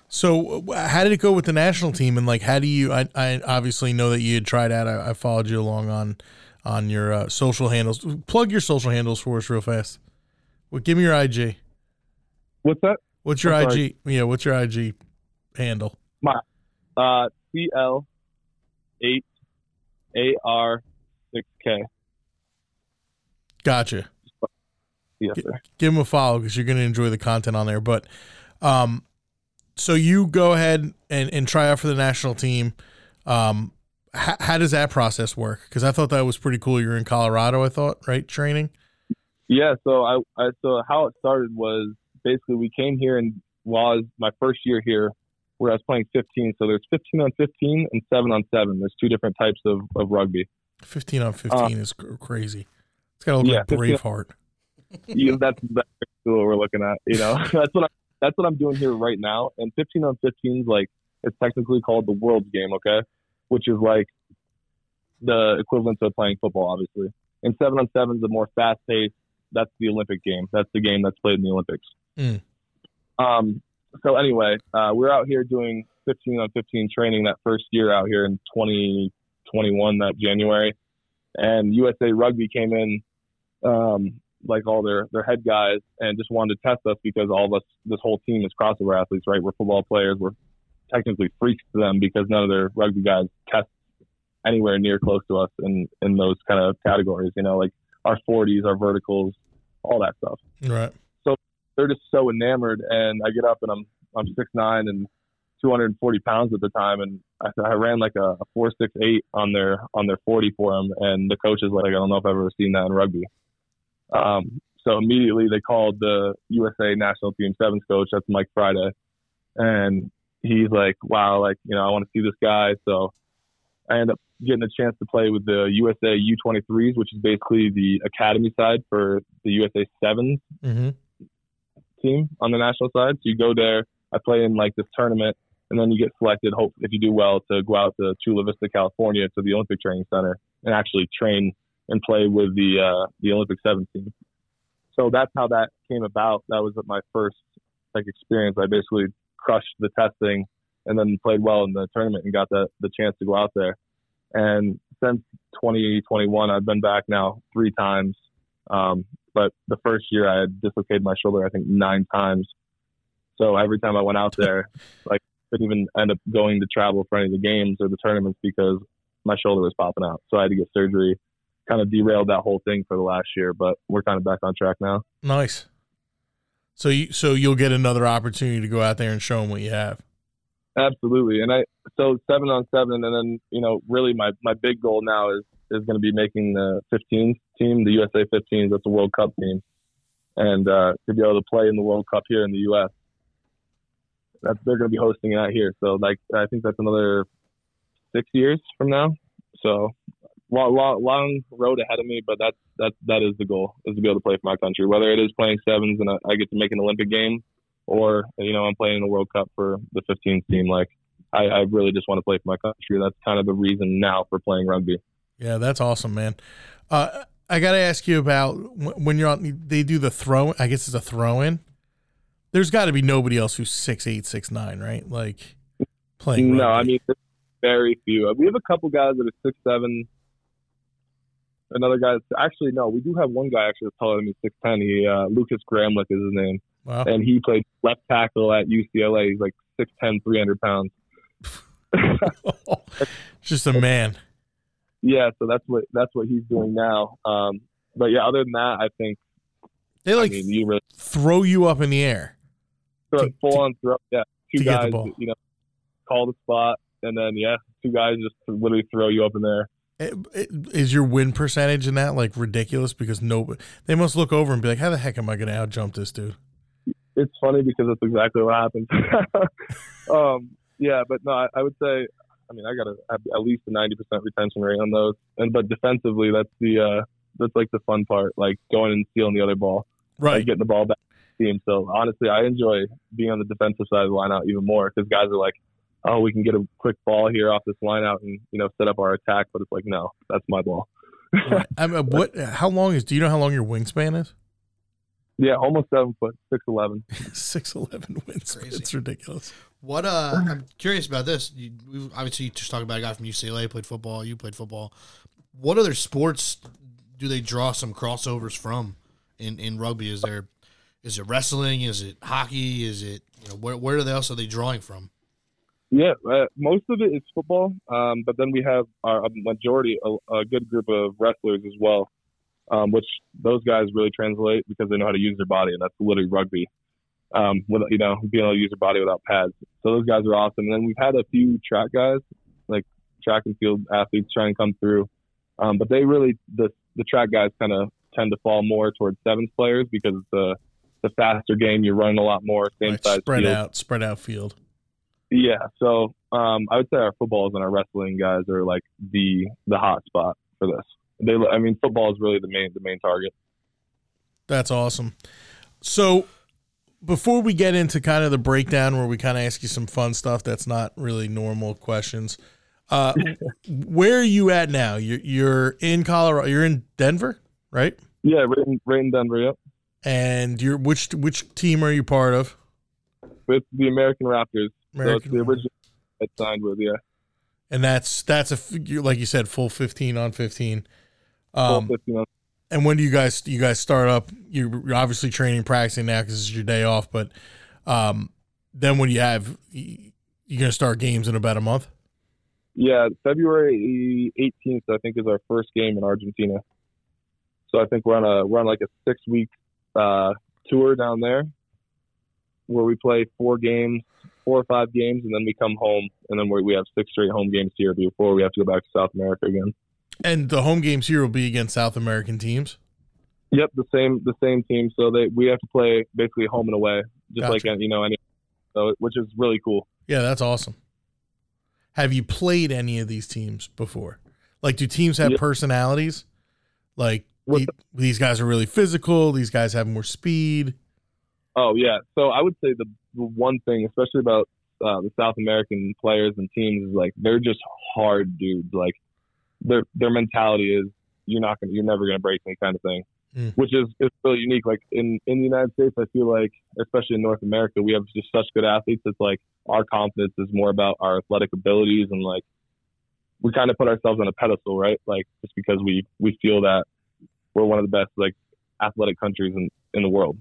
So, how did it go with the national team? And like, how do you? I, I obviously know that you had tried out. I, I followed you along on on your uh, social handles. Plug your social handles for us real fast. Well, give me your IG. What's that? What's your I'm IG? sorry. Yeah, what's your IG handle? Uh, CL eight AR six K. Gotcha. Yes, sir. Give them a follow because you're going to enjoy the content on there. But, um, so you go ahead and, and try out for the national team. Um, how, how does that process work? Because I thought that was pretty cool. You're in Colorado, I thought, right? Training. Yeah, so I, I so how it started was basically we came here and while was my first year here, where I was playing 15. So there's 15 on 15 and seven on seven. There's two different types of, of rugby. 15 on 15 is cr- crazy. It's got to look Uh, yeah, like 15 Braveheart. that's that's what we're looking at. You know, that's what I, that's what I'm doing here right now. And 15 on 15 is like it's technically called the world's game, okay, which is like the equivalent to playing football, obviously. And seven on seven is a more fast paced. That's the Olympic game. That's the game that's played in the Olympics. Mm. Um. So anyway, uh, we're out here doing 15 on 15 training that first year out here in 2021, that January, and USA Rugby came in um, like all their their head guys and just wanted to test us because all of us this whole team is crossover athletes right? We're football players. We're technically freaks to them because none of their rugby guys test anywhere near close to us in in those kind of categories you know like our 40s our verticals all that stuff. Right. They're just so enamored and I get up and I'm I'm six nine and 240 pounds at the time and I, I ran like a, a four six eight on their on their 40 for them and the coach is like I don't know if I've ever seen that in rugby. Um, so immediately they called the USA national team sevens coach that's Mike Friday and he's like wow like you know I want to see this guy so I end up getting a chance to play with the USA U23s which is basically the academy side for the USA sevens Mm-hmm. Team on the national side. So you go there, I play in like this tournament, and then you get selected. Hope if you do well to go out to Chula Vista, California, to the Olympic Training Center and actually train and play with the uh, the Olympic seven team. So that's how that came about. That was my first like experience. I basically crushed the testing and then played well in the tournament and got the the chance to go out there. And since 2021, I've been back now three times. Um, but the first year I had dislocated my shoulder, I think nine times. So every time I went out there, like couldn't even end up going to travel for any of the games or the tournaments because my shoulder was popping out. So I had to get surgery. Kind of derailed that whole thing for the last year, but we're kind of back on track now. Nice. So you so you'll get another opportunity to go out there and show them what you have. Absolutely. And I so seven on seven, and then you know really my my big goal now is is going to be making the 15s team, the USA 15s. That's a World Cup team, and uh, to be able to play in the World Cup here in the U.S. They're going to be hosting it out here. So like I think that's another six years from now. So long, long, long road ahead of me, but that's that that is the goal is to be able to play for my country. Whether it is playing sevens and I, I get to make an Olympic game, or you know I'm playing in the World Cup for the 15s team. Like I, I really just want to play for my country. That's kind of the reason now for playing rugby. Yeah, that's awesome, man. Uh, I got to ask you about when you're on. They do the throw. I guess it's a throw in. There's got to be nobody else who's six eight, six nine, right? Like playing. No, I mean very few. We have a couple guys that are six seven. Another guy, actually no, we do have one guy actually that's taller than me, six ten. He uh, Lucas Gramlich is his name, wow. and he played left tackle at UCLA. He's like 6'10", 300 pounds. just a man. Yeah, so that's what that's what he's doing now. Um, but yeah, other than that, I think They like I mean you really throw you up in the air. throw, to- full on throw. Yeah, two to guys, you know, call the spot, and then yeah, two guys just literally throw you up in there. Eh, eh, your win percentage in that like ridiculous? Because no, they must look over and be like, "How the heck am I going to out jump this dude?" it's funny because that's exactly what happens. um, yeah, but no, I, I would say, I mean, I got to have at least a ninety percent retention rate on those, and but defensively, that's the uh, that's like the fun part, like going and stealing the other ball, like getting the ball back to the team. So honestly, I enjoy being on the defensive side of the lineout even more because guys are like, oh, we can get a quick ball here off this lineout and you know set up our attack, but it's like, no, that's my ball. Right. I mean, what? How long is? Do you know how long your wingspan is? Yeah, almost seven foot, six eleven. Six eleven wingspan. It's ridiculous. What uh, I'm curious about this. You, we obviously you just talked about a guy from UCLA played football. You played football. What other sports do they draw some crossovers from in, in rugby? Is there is it wrestling? Is it hockey? Is it you know where where else are they drawing from? Yeah, uh, most of it is football, um, but then we have our a majority, a, a good group of wrestlers as well, um, which those guys really translate because they know how to use their body, and that's literally rugby. Um, with you know being able to use your body without pads, so those guys are awesome. And then we've had a few track guys, like track and field athletes, trying to come through, um, but they really the the track guys kind of tend to fall more towards sevens players because a the faster game. You're running a lot more, same Right, size spread field. out, spread out field. Yeah, so um, I would say our footballs and our wrestling guys are like the the hot spot for this. They, I mean, football is really the main the main target. That's awesome. So before we get into kind of the breakdown where we kind of ask you some fun stuff that's not really normal questions, uh, where are you at now? You're, you're in Colorado. You're in Denver, right? Yeah, right in, right in Denver. Yep, And you're which which team are you part of? With the American Raptors. so American it's the original I signed with. Yeah, And that's that's a like you said, full fifteen on fifteen. Full Um, 15 on- and when do you guys you guys start up? You're obviously training, practicing now because it's your day off. But um, then when you have you- you're gonna start games in about a month. yeah, February 18th, I think, is our first game in Argentina. So I think we're on a we're on like a six week uh, tour down there, where we play four games, four or five games, and then we come home, and then we we have six straight home games here before we have to go back to South America again. And the home games here will be against South American teams. Yep, the same the same team. So they we have to play basically home and away, just like you know any. So which is really cool. Yeah, that's awesome. Have you played any of these teams before? Like, do teams have Yeah. personalities? Like the- these guys are really physical. These guys have more speed. Oh yeah. So I would say the, the one thing, especially about uh, the South American players and teams, is like they're just hard dudes. Like their their mentality is you're not gonna you're never gonna break me kind of thing. Mm. Which is it's really unique. Like in in the United States, I feel like especially in North America, we have just such good athletes. It's like our confidence is more about our athletic abilities and like we kind of put ourselves on a pedestal, right? Like just because we we feel that we're one of the best like athletic countries in in the world.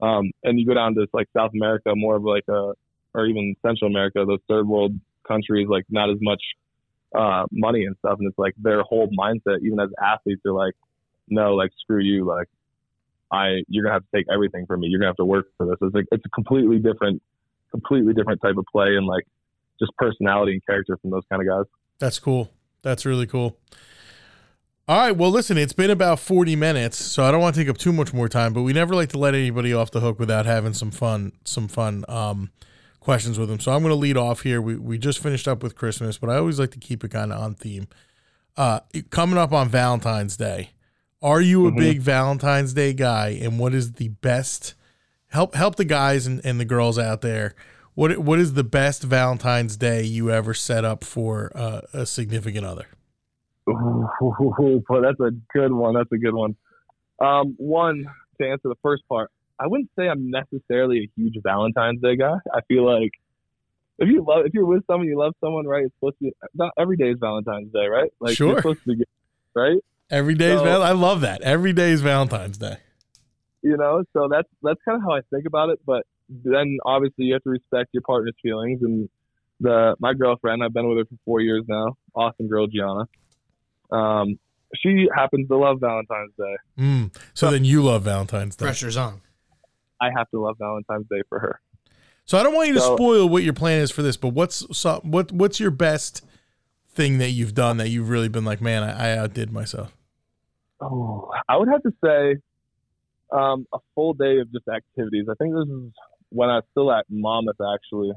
Um, and you go down to like South America, more of like a, or even Central America, those third world countries, like not as much uh, money and stuff. And it's like their whole mindset, even as athletes, they're like, no, like screw you, like I, you're gonna have to take everything from me. You're gonna have to work for this. It's like it's a completely different, completely different type of play and like just personality and character from those kind of guys. That's cool. That's really cool. All right. Well, listen, it's been about 40 minutes, so I don't want to take up too much more time, but we never like to let anybody off the hook without having some fun, some fun um, questions with them. So I'm going to lead off here. We, we just finished up with Christmas, but I always like to keep it kind of on theme. Uh, coming up on Valentine's Day, are you a Mhm. big Valentine's Day guy? And what is the best help help the guys and, and the girls out there? What what is the best Valentine's Day you ever set up for uh, a significant other? Ooh, that's a good one. That's a good one. Um, one to answer the first part, I wouldn't say I'm necessarily a huge Valentine's Day guy. I feel like if you love, if you're with someone, you love someone, right? It's supposed to be not every day is Valentine's Day, right? Like Sure. you're supposed to be, right? Every day is So- Val- I love that. Every day is Valentine's Day. You know, so that's that's kind of how I think about it. But then obviously you have to respect your partner's feelings. And the my girlfriend, I've been with her for four years now. Awesome girl, Gianna. Um, she happens to love Valentine's Day. Mm. So then you love Valentine's Day. Pressure's on. I have to love Valentine's Day for her. So I don't want you to So- spoil what your plan is for this, but what's so, what what's your best thing that you've done that you've really been like, man, I, I outdid myself? Oh, I would have to say um, a full day of just activities. I think this is when I was still at Monmouth, actually.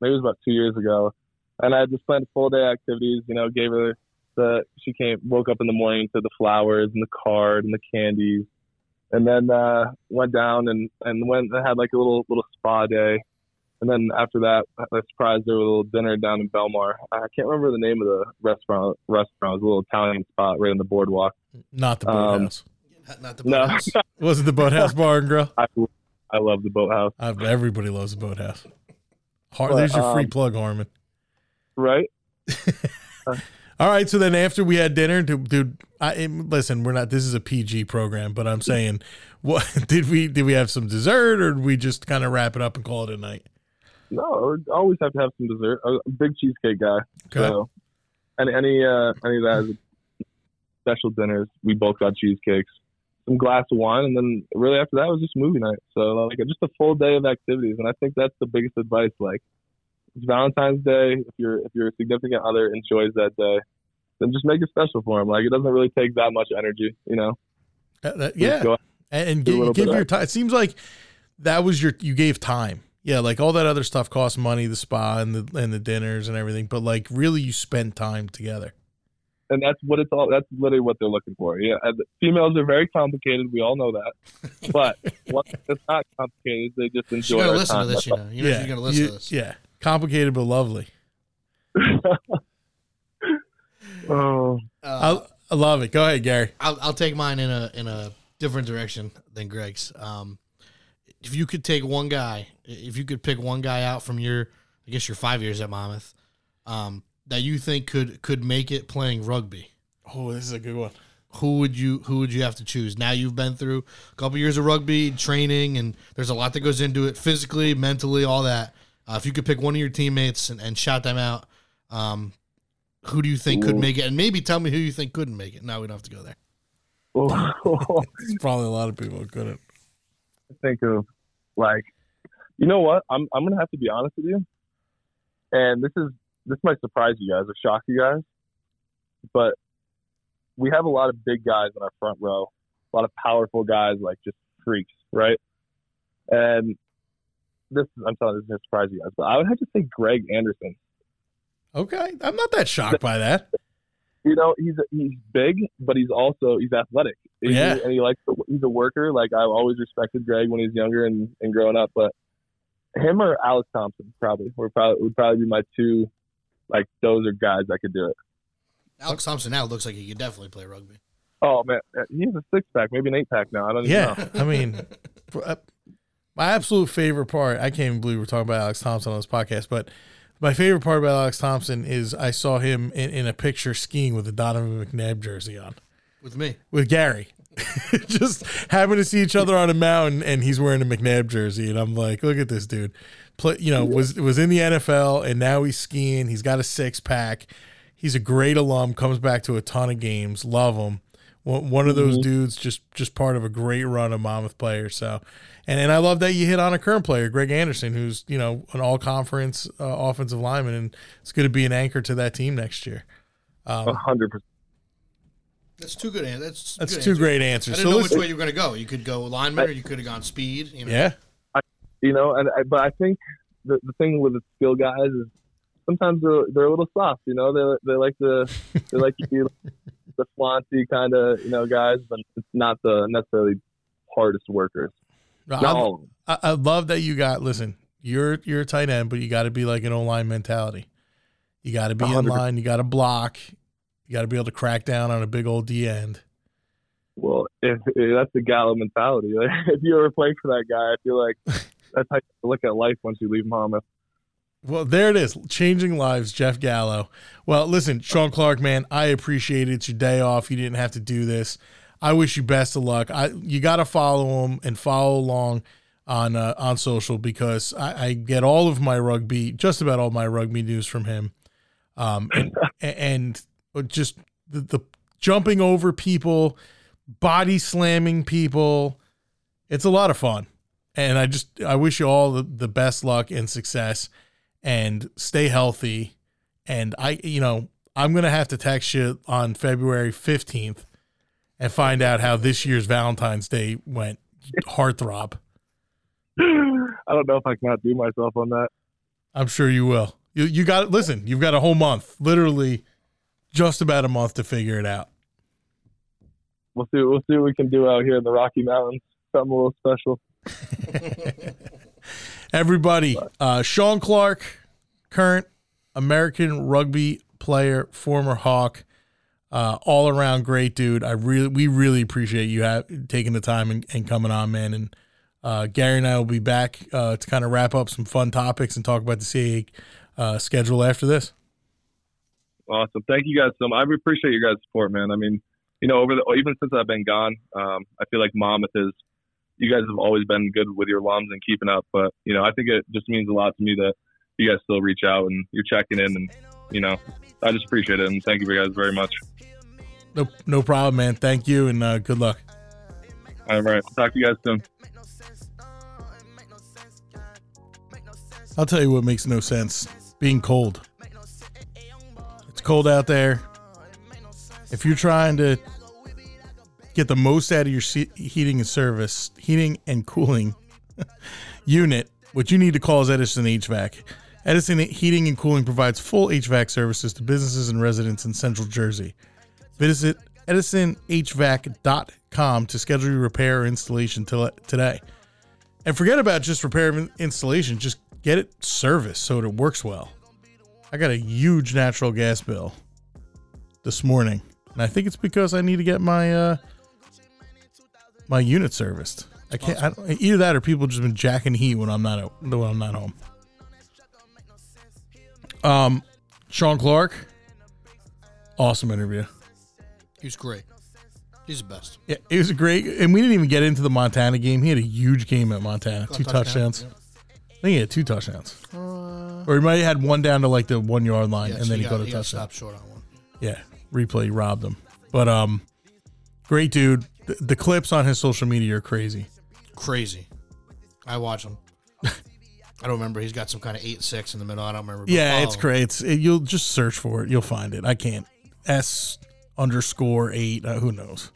Maybe it was about two years ago. And I just planned full day activities, you know, gave her the, she came, woke up in the morning to the flowers and the card and the candies. And then uh, went down and, and went and had like a little little spa day. And then after that, I surprised her with a little dinner down in Belmar. I can't remember the name of the restaurant. Restaurant it was a little Italian spot right on the boardwalk. Not the Um, boathouse. Not, not the No, boathouse. Was it the boathouse bar and grill? I, I love the boathouse. Uh, everybody loves the boathouse. Har- But, there's your free um, plug, Harmon. Right? All right, so then after we had dinner, dude, dude I listen, we're not. This is a PG program, but I'm saying, what did we did we have some dessert, or did we just kind of wrap it up and call it a night? No, I always have to have some dessert. I'm a big cheesecake guy. Okay. So, any any uh, any of that is special dinners. We both got cheesecakes, some glass of wine, and then really after that was just movie night. So like just a full day of activities, and I think that's the biggest advice. Like it's Valentine's Day. If your if your significant other enjoys that day, then just make it special for him. Like it doesn't really take that much energy, you know. Uh, that- yeah, and, and give, give your time. It seems like that was your you gave time. Yeah, like all that other stuff costs money, the spa and the and the dinners and everything. But like really, you spent time together. and that's what it's all. That's literally what they're looking for. Yeah, females are very complicated. We all know that, but it's not complicated, they just enjoy. gonna our listen to this, you know. You know yeah, she's gonna listen you- to this. Yeah, complicated but lovely. Oh, Uh, I, I love it. Go ahead, Gary. I'll, I'll take mine in a in a different direction than Greg's. Um, if you could take one guy, if you could pick one guy out from your, I guess your five years at Monmouth, um, that you think could could make it playing rugby, Oh, this is a good one. who would you who would you have to choose? Now you've been through a couple years of rugby training, and there's a lot that goes into it, physically, mentally, all that. Uh, if you could pick one of your teammates and, and shout them out, um, who do you think could make it? And maybe tell me who you think couldn't make it. Now we don't have to go there. There's probably a lot of people couldn't. I think of like, you know what? I'm I'm gonna have to be honest with you, and this is this might surprise you guys or shock you guys, but we have a lot of big guys in our front row, a lot of powerful guys like just freaks, right? And this I'm telling you, this is gonna surprise you guys, but I would have to say Greg Anderson. Okay, I'm not that shocked by that. You know, he's he's big, but he's also he's athletic. He's- Yeah. and he likes to, he's a worker. Like I've always respected Greg when he was younger and, and growing up, but him or Alex Thompson probably would probably would probably be my two. Like those are guys that could do it. Alex Thompson now looks like he could definitely play rugby. Oh man, he has a six pack, maybe an eight pack now. I don't even know. Yeah, I mean, uh, my absolute favorite part. I can't even believe we're talking about Alex Thompson on this podcast, but my favorite part about Alex Thompson is I saw him in, in a picture skiing with a Donovan McNabb jersey on With me, with Gary. Just happened to see each other on a mountain, and he's wearing a McNabb jersey, and I'm like, look at this dude. Play, you know, was was in the NFL, and now he's skiing. He's got a six pack. He's a great alum. Comes back to a ton of games. Love him. One one of those dudes, just just part of a great run of Monmouth players. So, and and I love that you hit on a current player, Greg Anderson, who's you know an all conference uh, offensive lineman, and it's going to be an anchor to that team next year. A hundred percent. that's two good. That's That's good two answers. great I answers. didn't So know which way you were going to go. You could go lineman, or you could have gone speed. You know? yeah, You know, and I, but I think the the thing with the skill guys is sometimes they're they're a little soft. You know, they they like to they like to be the flaunty kind of you know guys, but it's not the necessarily hardest workers. Not I'm- all of them. I, I love that you got. Listen, you're you're a tight end, but you got to be like an O line mentality. You got to be in 100%. line. You got to block. You got to be able to crack down on a big old D end. Well, if, if that's the Gallo mentality, like, if you ever play for that guy, I feel like that's how you look at life once you leave Monmouth. Well, there it is. Changing lives, Jeff Gallo. Well, listen, Shawn Clark, man, I appreciate it. It's your day off. You didn't have to do this. I wish you best of luck. I you got to follow him and follow along on uh, on social because I, I get all of my rugby, just about all my rugby news from him. Um, and, and just the, the jumping over people, body slamming people. It's a lot of fun. And I just I wish you all the, the best luck and success and stay healthy and I, you know, I'm gonna have to text you on February 15th and find out how this year's Valentine's Day went. Heartthrob. I don't know if I can outdo myself on that. I'm sure you will. You you got it. listen. You've got a whole month, literally, just about a month to figure it out. We'll see. We'll see what we can do out here in the Rocky Mountains. Something a little special. Everybody, uh, Shawn Clark, current American rugby player, former Hawk, uh, all around great dude. I really, we really appreciate you have, taking the time and, and coming on, man. And uh, Gary and I will be back uh, to kind of wrap up some fun topics and talk about the CAA uh, schedule after this. Awesome. Thank you guys so much. I appreciate your guys' support, man. I mean, you know, over the even since I've been gone, um, I feel like Monmouth is. You guys have always been good with your alums and keeping up, but you know, I think it just means a lot to me that you guys still reach out and you're checking in, and you know, I just appreciate it and thank you guys very much. No, no problem, man. Thank you and uh, good luck. All right, talk to you guys soon. I'll tell you what makes no sense: being cold. It's cold out there. If you're trying to get the most out of your heating and service, heating and cooling unit, what you need to call is Edison HVAC. Edison Heating and Cooling provides full HVAC services to businesses and residents in Central Jersey. Visit edisonhvac.com to schedule your repair or installation today. And forget about just repair and installation, just get it serviced so it works well. I got a huge natural gas bill this morning, and I think it's because I need to get my uh my unit serviced. I can't I, don't- either that or people just been jacking heat when I'm not when I'm not home. Um, Shawn Clark, awesome interview. He was great. He's the best. Yeah, it was a great, and we didn't even get into the Montana game. He had a huge game at Montana, two Touchdown, touchdowns. I think he had two touchdowns. Uh, or he might have had one down to like the one yard line, yeah, and so then he, got, got a he touchdown. stopped short on one. Yeah, replay robbed him, but um, great dude. The, the clips on his social media are crazy. Crazy. I watch him. I don't remember. He's got some kind of eight six in the middle. I don't remember. Yeah, it's great. It's it, you'll just search for it, you'll find it. I can't S underscore eight. Uh, who knows?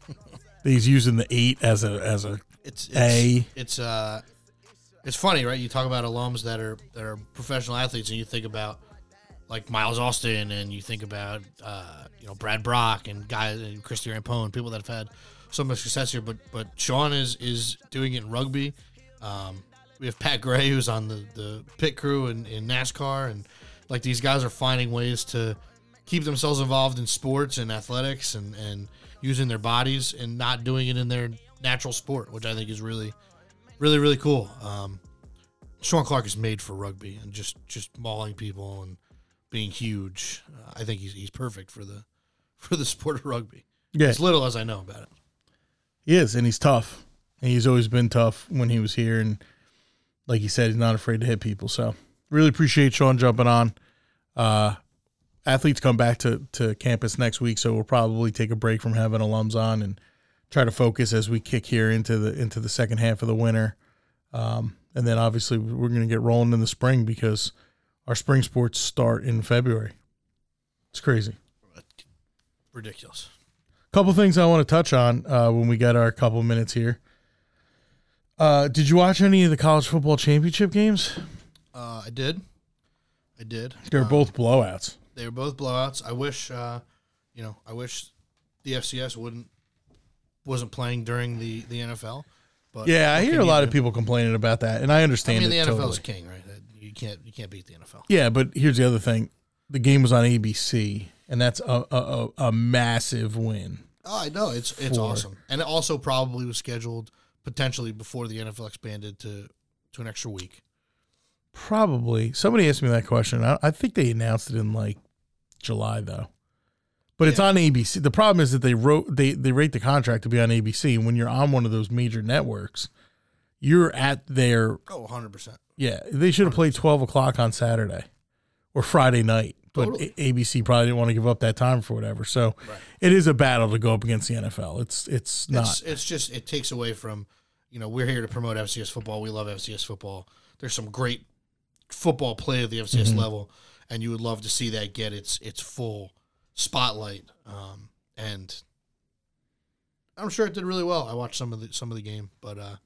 He's using the eight as a as a It's, it's A. It's uh, it's funny, right? You talk about alums that are that are professional athletes, and you think about like Miles Austin, and you think about uh, you know Brad Brach and guys and Christie Rampone, people that have had so much success here. But but Shawn is is doing it in rugby. Um, we have Pat Gray, who's on the the pit crew in, in NASCAR, and like these guys are finding ways to keep themselves involved in sports and athletics and and using their bodies and not doing it in their natural sport, which I think is really really really cool. Um, Shawn Clark is made for rugby and just just mauling people and being huge. Uh, I think he's he's perfect for the for the sport of rugby. yeah. As little as I know about it. He is, and he's tough. And he's always been tough when he was here, and like he said, he's not afraid to hit people. So really appreciate Shawn jumping on. Uh, athletes come back to to campus next week, so we'll probably take a break from having alums on and try to focus as we kick here into the into the second half of the winter. Um, and then obviously we're going to get rolling in the spring because our spring sports start in February. It's crazy. Ridiculous. couple things I want to touch on uh, when we get our couple minutes here. Uh, did you watch any of the college football championship games? Uh, I did. I did. They're Uh, both blowouts. They were both blowouts. I wish, uh, you know, I wish the FCS wouldn't wasn't playing during the the NFL. But Yeah, I hear a lot of people complaining about that, and I understand. I mean, the NFL totally. is king, right? You can't you can't beat the NFL. Yeah, but here's the other thing: the game was on ABC, and that's a a, a, massive win. Oh, I know it's it's For- awesome, and it also probably was scheduled potentially before the NFL expanded to to an extra week. Probably somebody asked me that question. I, I think they announced it in like July though, but it's on ABC. The problem is that they wrote they they rate the contract to be on ABC, and when you're on one of those major networks, you're at their Oh, 100 percent. Yeah, they should have played twelve o'clock on Saturday or Friday night, but Totally. ABC probably didn't want to give up that time for whatever. So Right. it is a battle to go up against the NFL. It's it's not. It's it's just it takes away from you know we're here to promote FCS football. We love FCS football. There's some great football play at the FCS Mm-hmm. level, and you would love to see that get its its full spotlight. Um, and I'm sure it did really well. I watched some of the some of the game, but uh,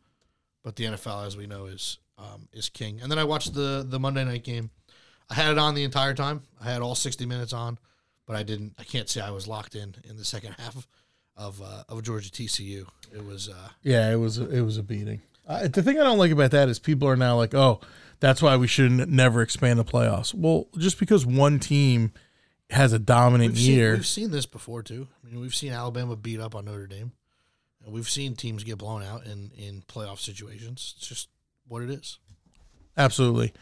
but the NFL, as we know, is um, is king. And then I watched the the Monday night game. I had it on the entire time. I had all 60 minutes on, but I didn't. I can't say I was locked in in the second half of uh, of Georgia TCU. It was uh, Yeah, it was it was a beating. Uh, the thing I don't like about that is people are now like, oh, that's why we should n- never expand the playoffs. Well, just because one team has a dominant we've seen, year, we've seen this before too. I mean, we've seen Alabama beat up on Notre Dame, and we've seen teams get blown out in in playoff situations. It's just what it is. absolutely.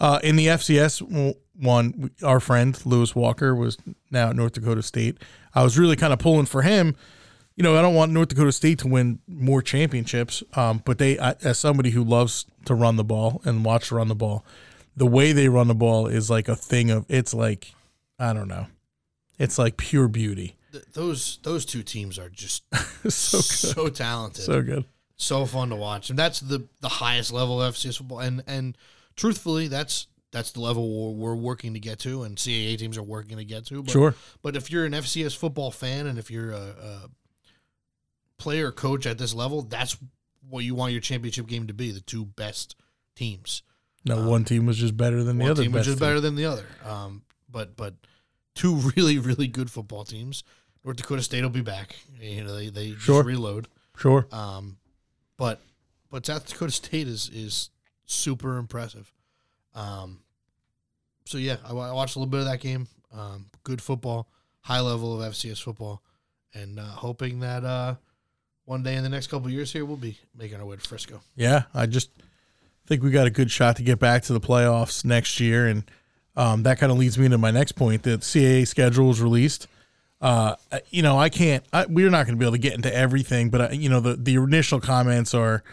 Uh, in the FCS one, our friend Lewis Walker was now at North Dakota State. I was really kind of pulling for him. You know, I don't want North Dakota State to win more championships, um, but they, I, as somebody who loves to run the ball and watch run the ball, the way they run the ball is like a thing of. It's like, I don't know, it's like pure beauty. Th- those those two teams are just so so, talented, so good. So fun to watch, and that's the the highest level of FCS football. And and truthfully, that's that's the level we're, we're working to get to, and CAA teams are working to get to. But, Sure. But if you're an FCS football fan, and if you're a, a player coach at this level, that's what you want your championship game to be: the two best teams. No, one team was just better than the One other. team was just team. better than the other. Um, but but two really really good football teams. North Dakota State will be back. You know they they Sure. just reload. Sure. Um, but but South Dakota State is is super impressive. Um, so yeah, I, I watched a little bit of that game. Um, good football, high level of FCS football, and uh, hoping that uh, one day in the next couple years here we'll be making our way to Frisco. Yeah, I just think we got a good shot to get back to the playoffs next year, and um, that kind of leads me into my next point. The CAA schedule was released. Uh, you know, I can't. I, we're not going to be able to get into everything, but uh, you know, the the initial comments are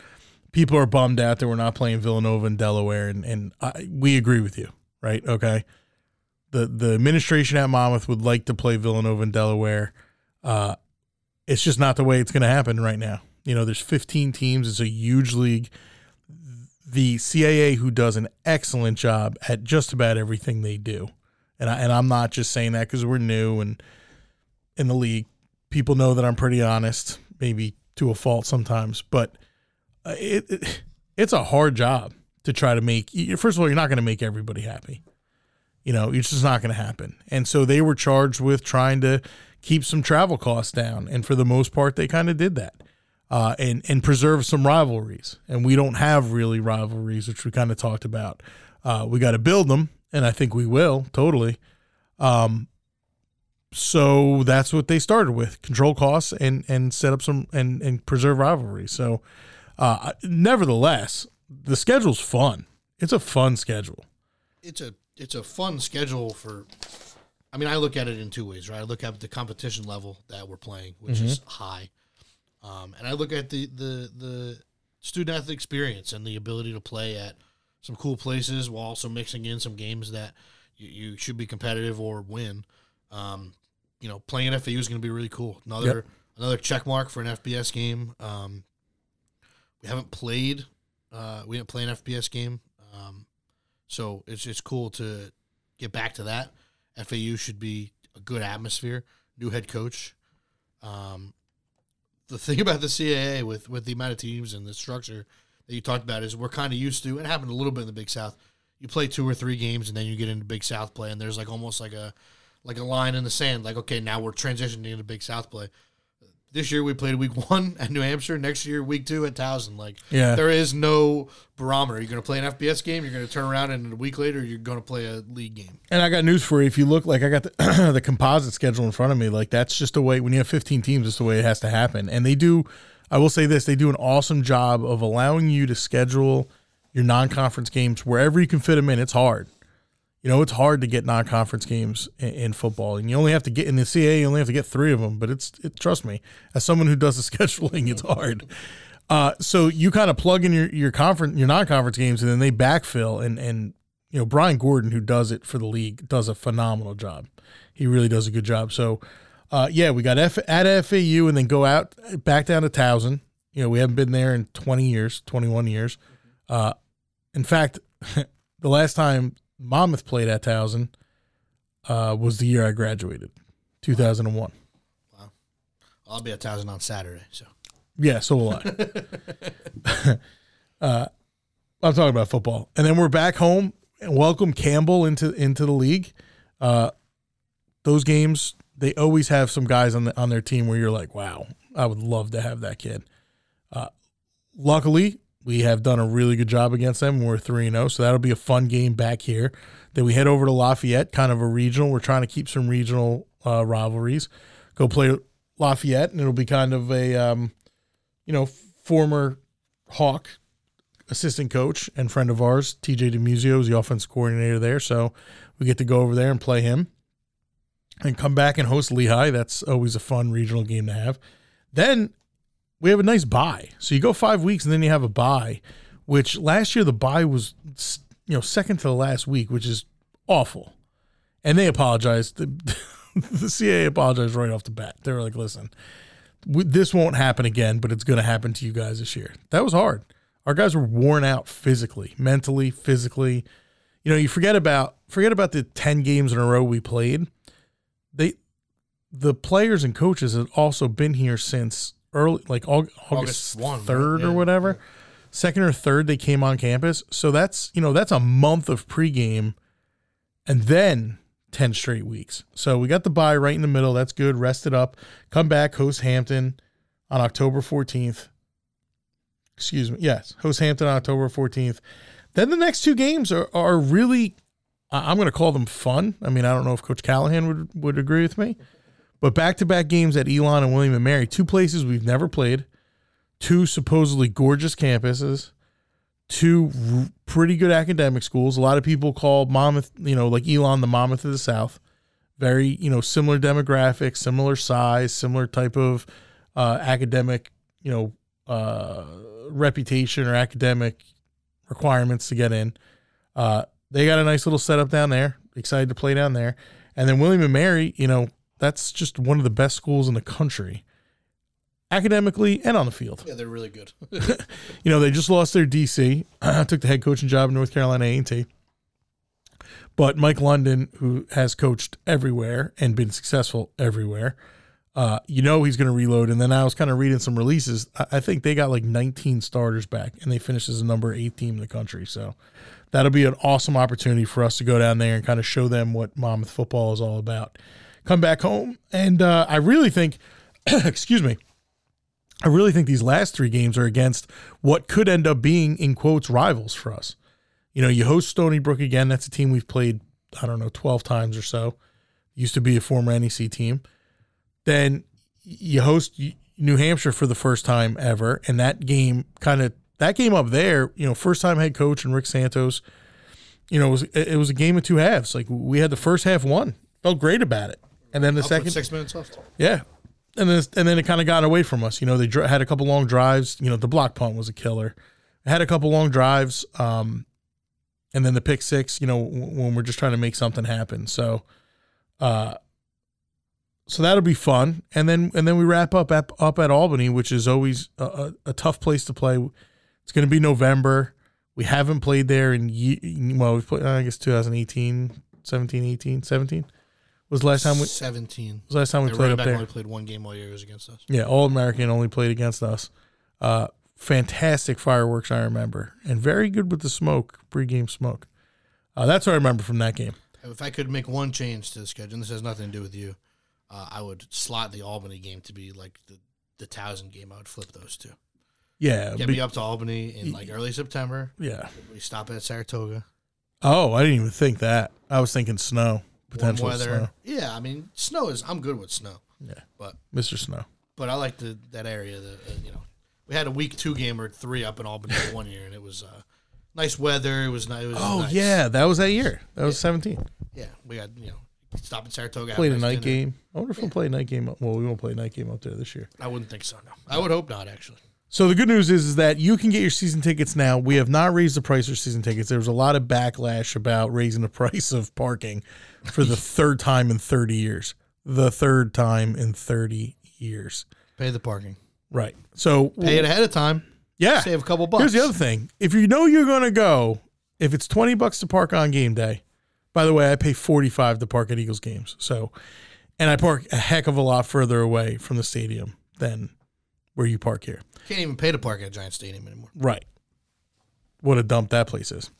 people are bummed out that we're not playing Villanova and Delaware, and and I, we agree with you, right? Okay. The the administration at Monmouth would like to play Villanova and Delaware. Uh, it's just not the way it's going to happen right now. You know, there's 15 teams. It's a huge league. The CAA, who does an excellent job at just about everything they do, and I, and I'm not just saying that because we're new and in the league. People know that I'm pretty honest, maybe to a fault sometimes, but uh, it, it it's a hard job to try to make. First of all, you're not going to make everybody happy. You know, it's just not going to happen. And so they were charged with trying to keep some travel costs down, and for the most part, they kind of did that. Uh, and and preserve some rivalries, and we don't have really rivalries, which we kind of talked about. Uh, we got to build them, and I think we will totally. Um, so that's what they started with: control costs and and set up some and and preserve rivalry So, uh, nevertheless, the schedule's fun. It's a fun schedule. it's a it's a fun schedule for I mean I look at it in two ways, right? I look at the competition level that we're playing, which is high. Um, and I look at the, the the student athlete experience and the ability to play at some cool places while also mixing in some games that you, you should be competitive or win. Um, you know, playing at FAU is going to be really cool. Another another check mark for an FBS game. Um, we haven't played. Uh, we didn't play an FBS game. Um, so it's it's cool to get back to that. FAU should be a good atmosphere. New head coach. Um, the thing about the CAA with with the amount of teams and the structure that you talked about is we're kind of used to. It happened a little bit in the Big South. You play two or three games and then you get into Big South play, and there's like almost like a like a line in the sand. Like okay, now we're transitioning into Big South play. This year we played week one at New Hampshire. Next year week two at Towson. Like Yeah. there is no barometer. You're going to play an FBS game. You're going to turn around and a week later you're going to play a league game. And I got news for you. If you look, like I got the, the composite schedule in front of me, like that's just the way. When you have 15 teams, it's the way it has to happen. And they do. I will say this: they do an awesome job of allowing you to schedule your non-conference games wherever you can fit them in. It's hard. You know, it's hard to get non-conference games in, in football, and you only have to get in the CA. You only have to get three of them. But it's it, trust me, as someone who does the scheduling, it's hard. Uh, so you kind of plug in your your conference, your non-conference games, and then they backfill. And and you know Brian Gordon, who does it for the league, does a phenomenal job. He really does a good job. So, uh, yeah, we got F at FAU, and then go out back down to Towson. You know, we haven't been there in 20 years, 21 years. Uh, in fact, the last time Monmouth played at Towson, uh, was the year I graduated, 2001. Wow. I'll be at Towson on Saturday. So Yeah, so will I. uh, I'm talking about football, and then we're back home and welcome Campbell into into the league. Uh, those games, they always have some guys on the on their team where you're like, wow, I would love to have that kid. Uh, luckily, we have done a really good job against them. We're three and zero, so that'll be a fun game back here. Then we head over to Lafayette, kind of a regional. We're trying to keep some regional uh, rivalries. Go play Lafayette, and it'll be kind of a um, you know former Hawk assistant coach and friend of ours, TJ DeMuzio, is the offensive coordinator there. So we get to go over there and play him and come back and host Lehigh. That's always a fun regional game to have. Then we have a nice buy. So you go five weeks and then you have a buy, which last year the buy was you know second to the last week, which is awful. And they apologized. The, the CAA apologized right off the bat. They were like, "Listen, this won't happen again, but it's going to happen to you guys this year." That was hard. Our guys were worn out physically, mentally, physically. You know, you forget about forget about the ten games in a row we played. They, the players and coaches had also been here since early, like August, August 1, third right? yeah. or whatever. Yeah. Second or third, they came on campus. So that's you know that's a month of pregame, and then 10 straight weeks. So we got the bye right in the middle. That's good. Rested up. Come back, host Hampton on October 14th excuse me, yes, host Hampton on October 14th. Then the next two games are, are really, I'm going to call them fun. I mean, I don't know if Coach Callahan would, would agree with me, but back to back games at Elon and William and Mary, two places we've never played, two supposedly gorgeous campuses, two r- pretty good academic schools. A lot of people call Monmouth, you know, like Elon the Monmouth of the South. Very, you know, similar demographics, similar size, similar type of uh, academic, you know, uh, reputation or academic requirements to get in. Uh, they got a nice little setup down there. Excited to play down there. And then William and Mary, you know, that's just one of the best schools in the country, academically and on the field. Yeah, they're really good. you know, they just lost their DC. took the head coaching job in North Carolina A&T. But Mike London, who has coached everywhere and been successful everywhere, uh, you know he's going to reload. And then I was kind of reading some releases. I, I, think they got like 19 starters back, and they finished as the number eight team in the country. So that'll be an awesome opportunity for us to go down there and kind of show them what Monmouth football is all about. Come back home, and uh, I really think, excuse me, I really think these last three games are against what could end up being in quotes rivals for us. You know, you host Stony Brook again. That's a team we've played, I don't know, 12 times or so. Used to be a former NEC team then you host New Hampshire for the first time ever, and that game kind of that game up there, you know, first time head coach and Rick Santos, you know, it was it was a game of two halves. Like we had the first half won, felt great about it, and then the I'll second six minutes left. Yeah, and then and then it kind of got away from us. You know, they dr- had a couple long drives. You know, the block punt was a killer. had a couple long drives, um, and then the pick six. You know, when we're just trying to make something happen. So, uh, so that'll be fun. And then and then we wrap up up, up at Albany, which is always a, a, a tough place to play. It's going to be November. We haven't played there in well, we played I guess 2018, 17, 18, 17 was the last time we 17 was the last time we played up there. Only played one game all year was against us. Yeah, All American only played against us. Uh, fantastic fireworks I remember, and very good with the smoke pregame smoke. Uh, that's what I remember from that game. If I could make one change to the schedule, and this has nothing to do with you, uh, I would slot the Albany game to be like the the Towson game. I would flip those two. Yeah, get be, me up to Albany in like early September. Yeah, we stop at Saratoga. Oh, I didn't even think that. I was thinking snow potential weather. Snow. Yeah, I mean snow is. I'm good with snow. Yeah, but Mr. Snow. But I like the that area. The uh, you know we had a week two game or three up in Albany one year, and it was uh, nice weather. It was nice. It was oh nice. yeah, that was that year. That was seventeen. Yeah, we had you know stop in Saratoga. Played a night dinner. game. I wonder if yeah. we'll play a night game. Well, we won't play a night game up there this year. I wouldn't think so. No, I would hope not. Actually. So the good news is, is that you can get your season tickets now. We have not raised the price of season tickets. There was a lot of backlash about raising the price of parking for the third time in 30 years. The third time in 30 years. Pay the parking. Right. So pay it ahead of time. Yeah. Save a couple bucks. Here's the other thing. If you know you're going to go, if it's 20 bucks to park on game day, By the way, I pay 45 to park at Eagles games. So, and I park a heck of a lot further away from the stadium than where you park here. Can't even pay to park at Giant Stadium anymore. Right. What a dump that place is.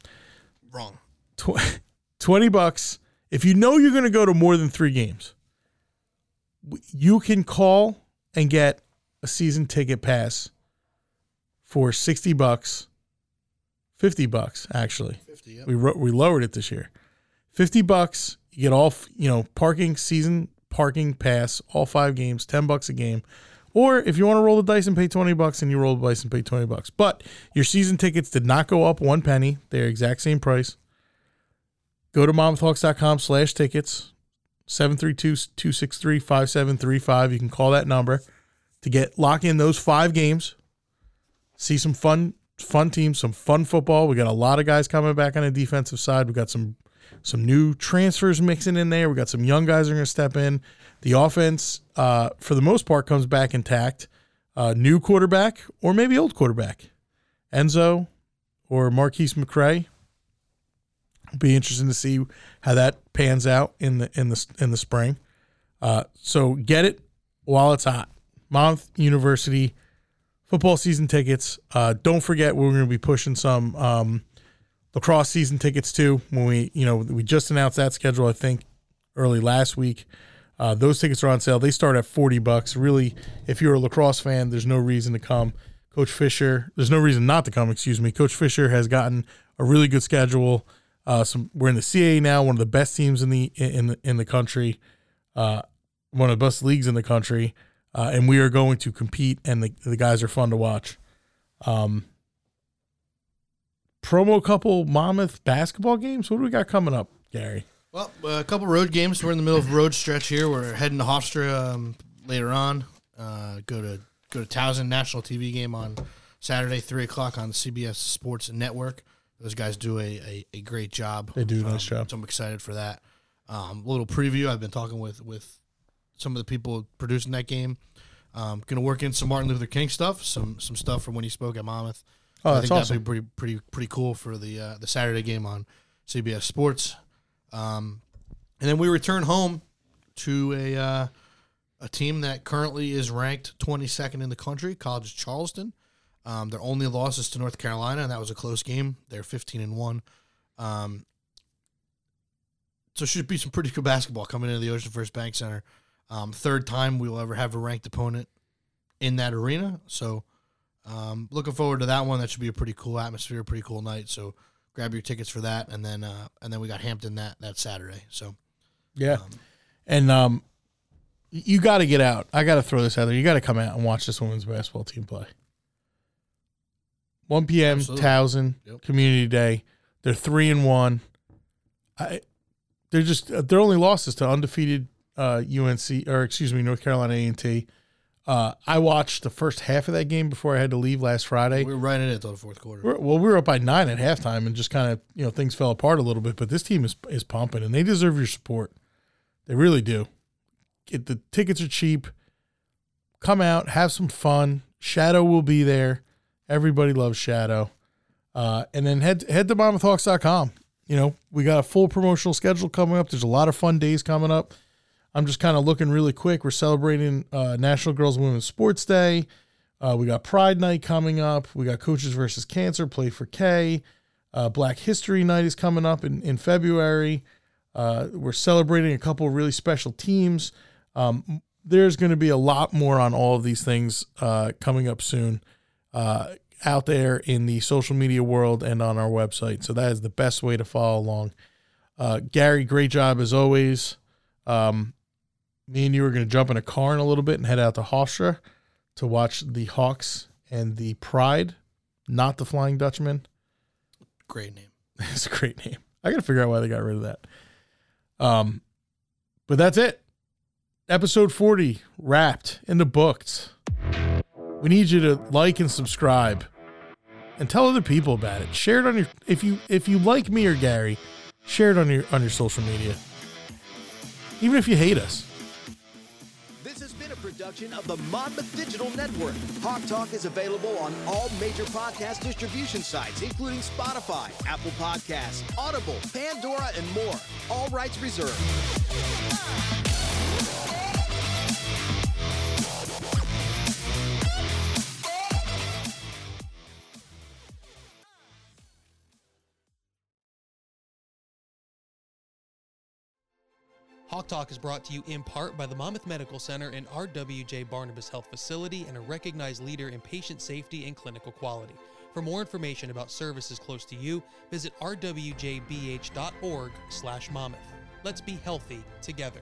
Wrong. Tw- 20 bucks. If you know you're going to go to more than three games, you can call and get a season ticket pass for 60 bucks, 50 bucks, actually. 50, yep. We, ro- we lowered it this year. 50 bucks. You get all, you know, parking, season parking pass, all five games, 10 bucks a game. Or if you want to roll the dice and pay 20 bucks, and you roll the dice and pay 20 bucks. But your season tickets did not go up one penny. They're exact same price. Go to monmouthhawks.com slash tickets, 732-263-5735. You can call that number to get lock in those five games. See some fun fun teams, some fun football. We got a lot of guys coming back on the defensive side. We got some some new transfers mixing in there. We got some young guys that are going to step in. The offense, uh, for the most part, comes back intact. Uh, new quarterback or maybe old quarterback, Enzo or Marquise McCray. Be interesting to see how that pans out in the in the in the spring. Uh, so get it while it's hot. Monmouth University football season tickets. Uh, don't forget we're going to be pushing some um, lacrosse season tickets too. When we you know we just announced that schedule, I think early last week. Uh, those tickets are on sale. They start at forty bucks. Really, if you're a lacrosse fan, there's no reason to come. Coach Fisher, there's no reason not to come. Excuse me. Coach Fisher has gotten a really good schedule. Uh, some we're in the CAA now, one of the best teams in the in the in the country, uh, one of the best leagues in the country, uh, and we are going to compete. And the the guys are fun to watch. Um, promo couple Monmouth basketball games. What do we got coming up, Gary? Well, a couple road games. We're in the middle of road stretch here. We're heading to Hofstra um, later on. Uh, go to go to Towson national TV game on Saturday, three o'clock on CBS Sports Network. Those guys do a, a, a great job. They do a nice job. So I'm excited for that. Um, a little preview. I've been talking with with some of the people producing that game. Um, going to work in some Martin Luther King stuff, some some stuff from when he spoke at Monmouth. Oh, I that's think awesome. that'd be pretty pretty pretty cool for the uh, the Saturday game on CBS Sports. Um, and then we return home to a uh, a team that currently is ranked 22nd in the country, College of Charleston. Um, their only loss is to North Carolina, and that was a close game. They're 15 and one. Um, so should be some pretty good basketball coming into the OceanFirst Bank Center. Um, third time we will ever have a ranked opponent in that arena. So um, looking forward to that one. That should be a pretty cool atmosphere, pretty cool night. So grab your tickets for that, and then uh, and then we got Hampton that that Saturday. So Yeah. And um you got to get out. I got to throw this out there. You got to come out and watch this women's basketball team play. 1 p.m. Absolutely. Towson Yep. Community Day. They're 3 and 1. I they're just uh, their only losses to undefeated uh UNC or excuse me North Carolina A&T. Uh I watched the first half of that game before I had to leave last Friday. we were right in it till the fourth quarter. We're, well, we were up by nine at halftime, and just kind of you know things fell apart a little bit. But this team is is pumping, and they deserve your support. They really do. Get the tickets are cheap. Come out, have some fun. Shadow will be there. Everybody loves Shadow. Uh, and then head head to MonmouthHawks.com. You know we got a full promotional schedule coming up. There's a lot of fun days coming up. I'm just kind of looking really quick. We're celebrating uh, National Girls Women's Sports Day. Uh, we got Pride Night coming up. We got Coaches versus Cancer, Play for K. Uh, Black History Night is coming up in, in February. Uh, we're celebrating a couple of really special teams. Um, there's going to be a lot more on all of these things uh, coming up soon uh, out there in the social media world and on our website. So that is the best way to follow along. Gary, great job as always. Um, me and you were going to jump in a car in a little bit and head out to Hofstra to watch the Hawks and the Pride, not the Flying Dutchman. Great name. It's a great name. I got to figure out why they got rid of that. Um, but that's it. Episode 40 wrapped in the books. We need you to like and subscribe and tell other people about it. Share it on your if you if you like me or Gary, share it on your on your social media. Even if you hate us. Production of the Monmouth Digital Network. Hawk Talk is available on all major podcast distribution sites, including Spotify, Apple Podcasts, Audible, Pandora, and more. All rights reserved. Hawk Talk is brought to you in part by the Monmouth Medical Center and RWJ Barnabas Health Facility and a recognized leader in patient safety and clinical quality. For more information about services close to you, visit rwjbh.org/monmouth. Let's be healthy together.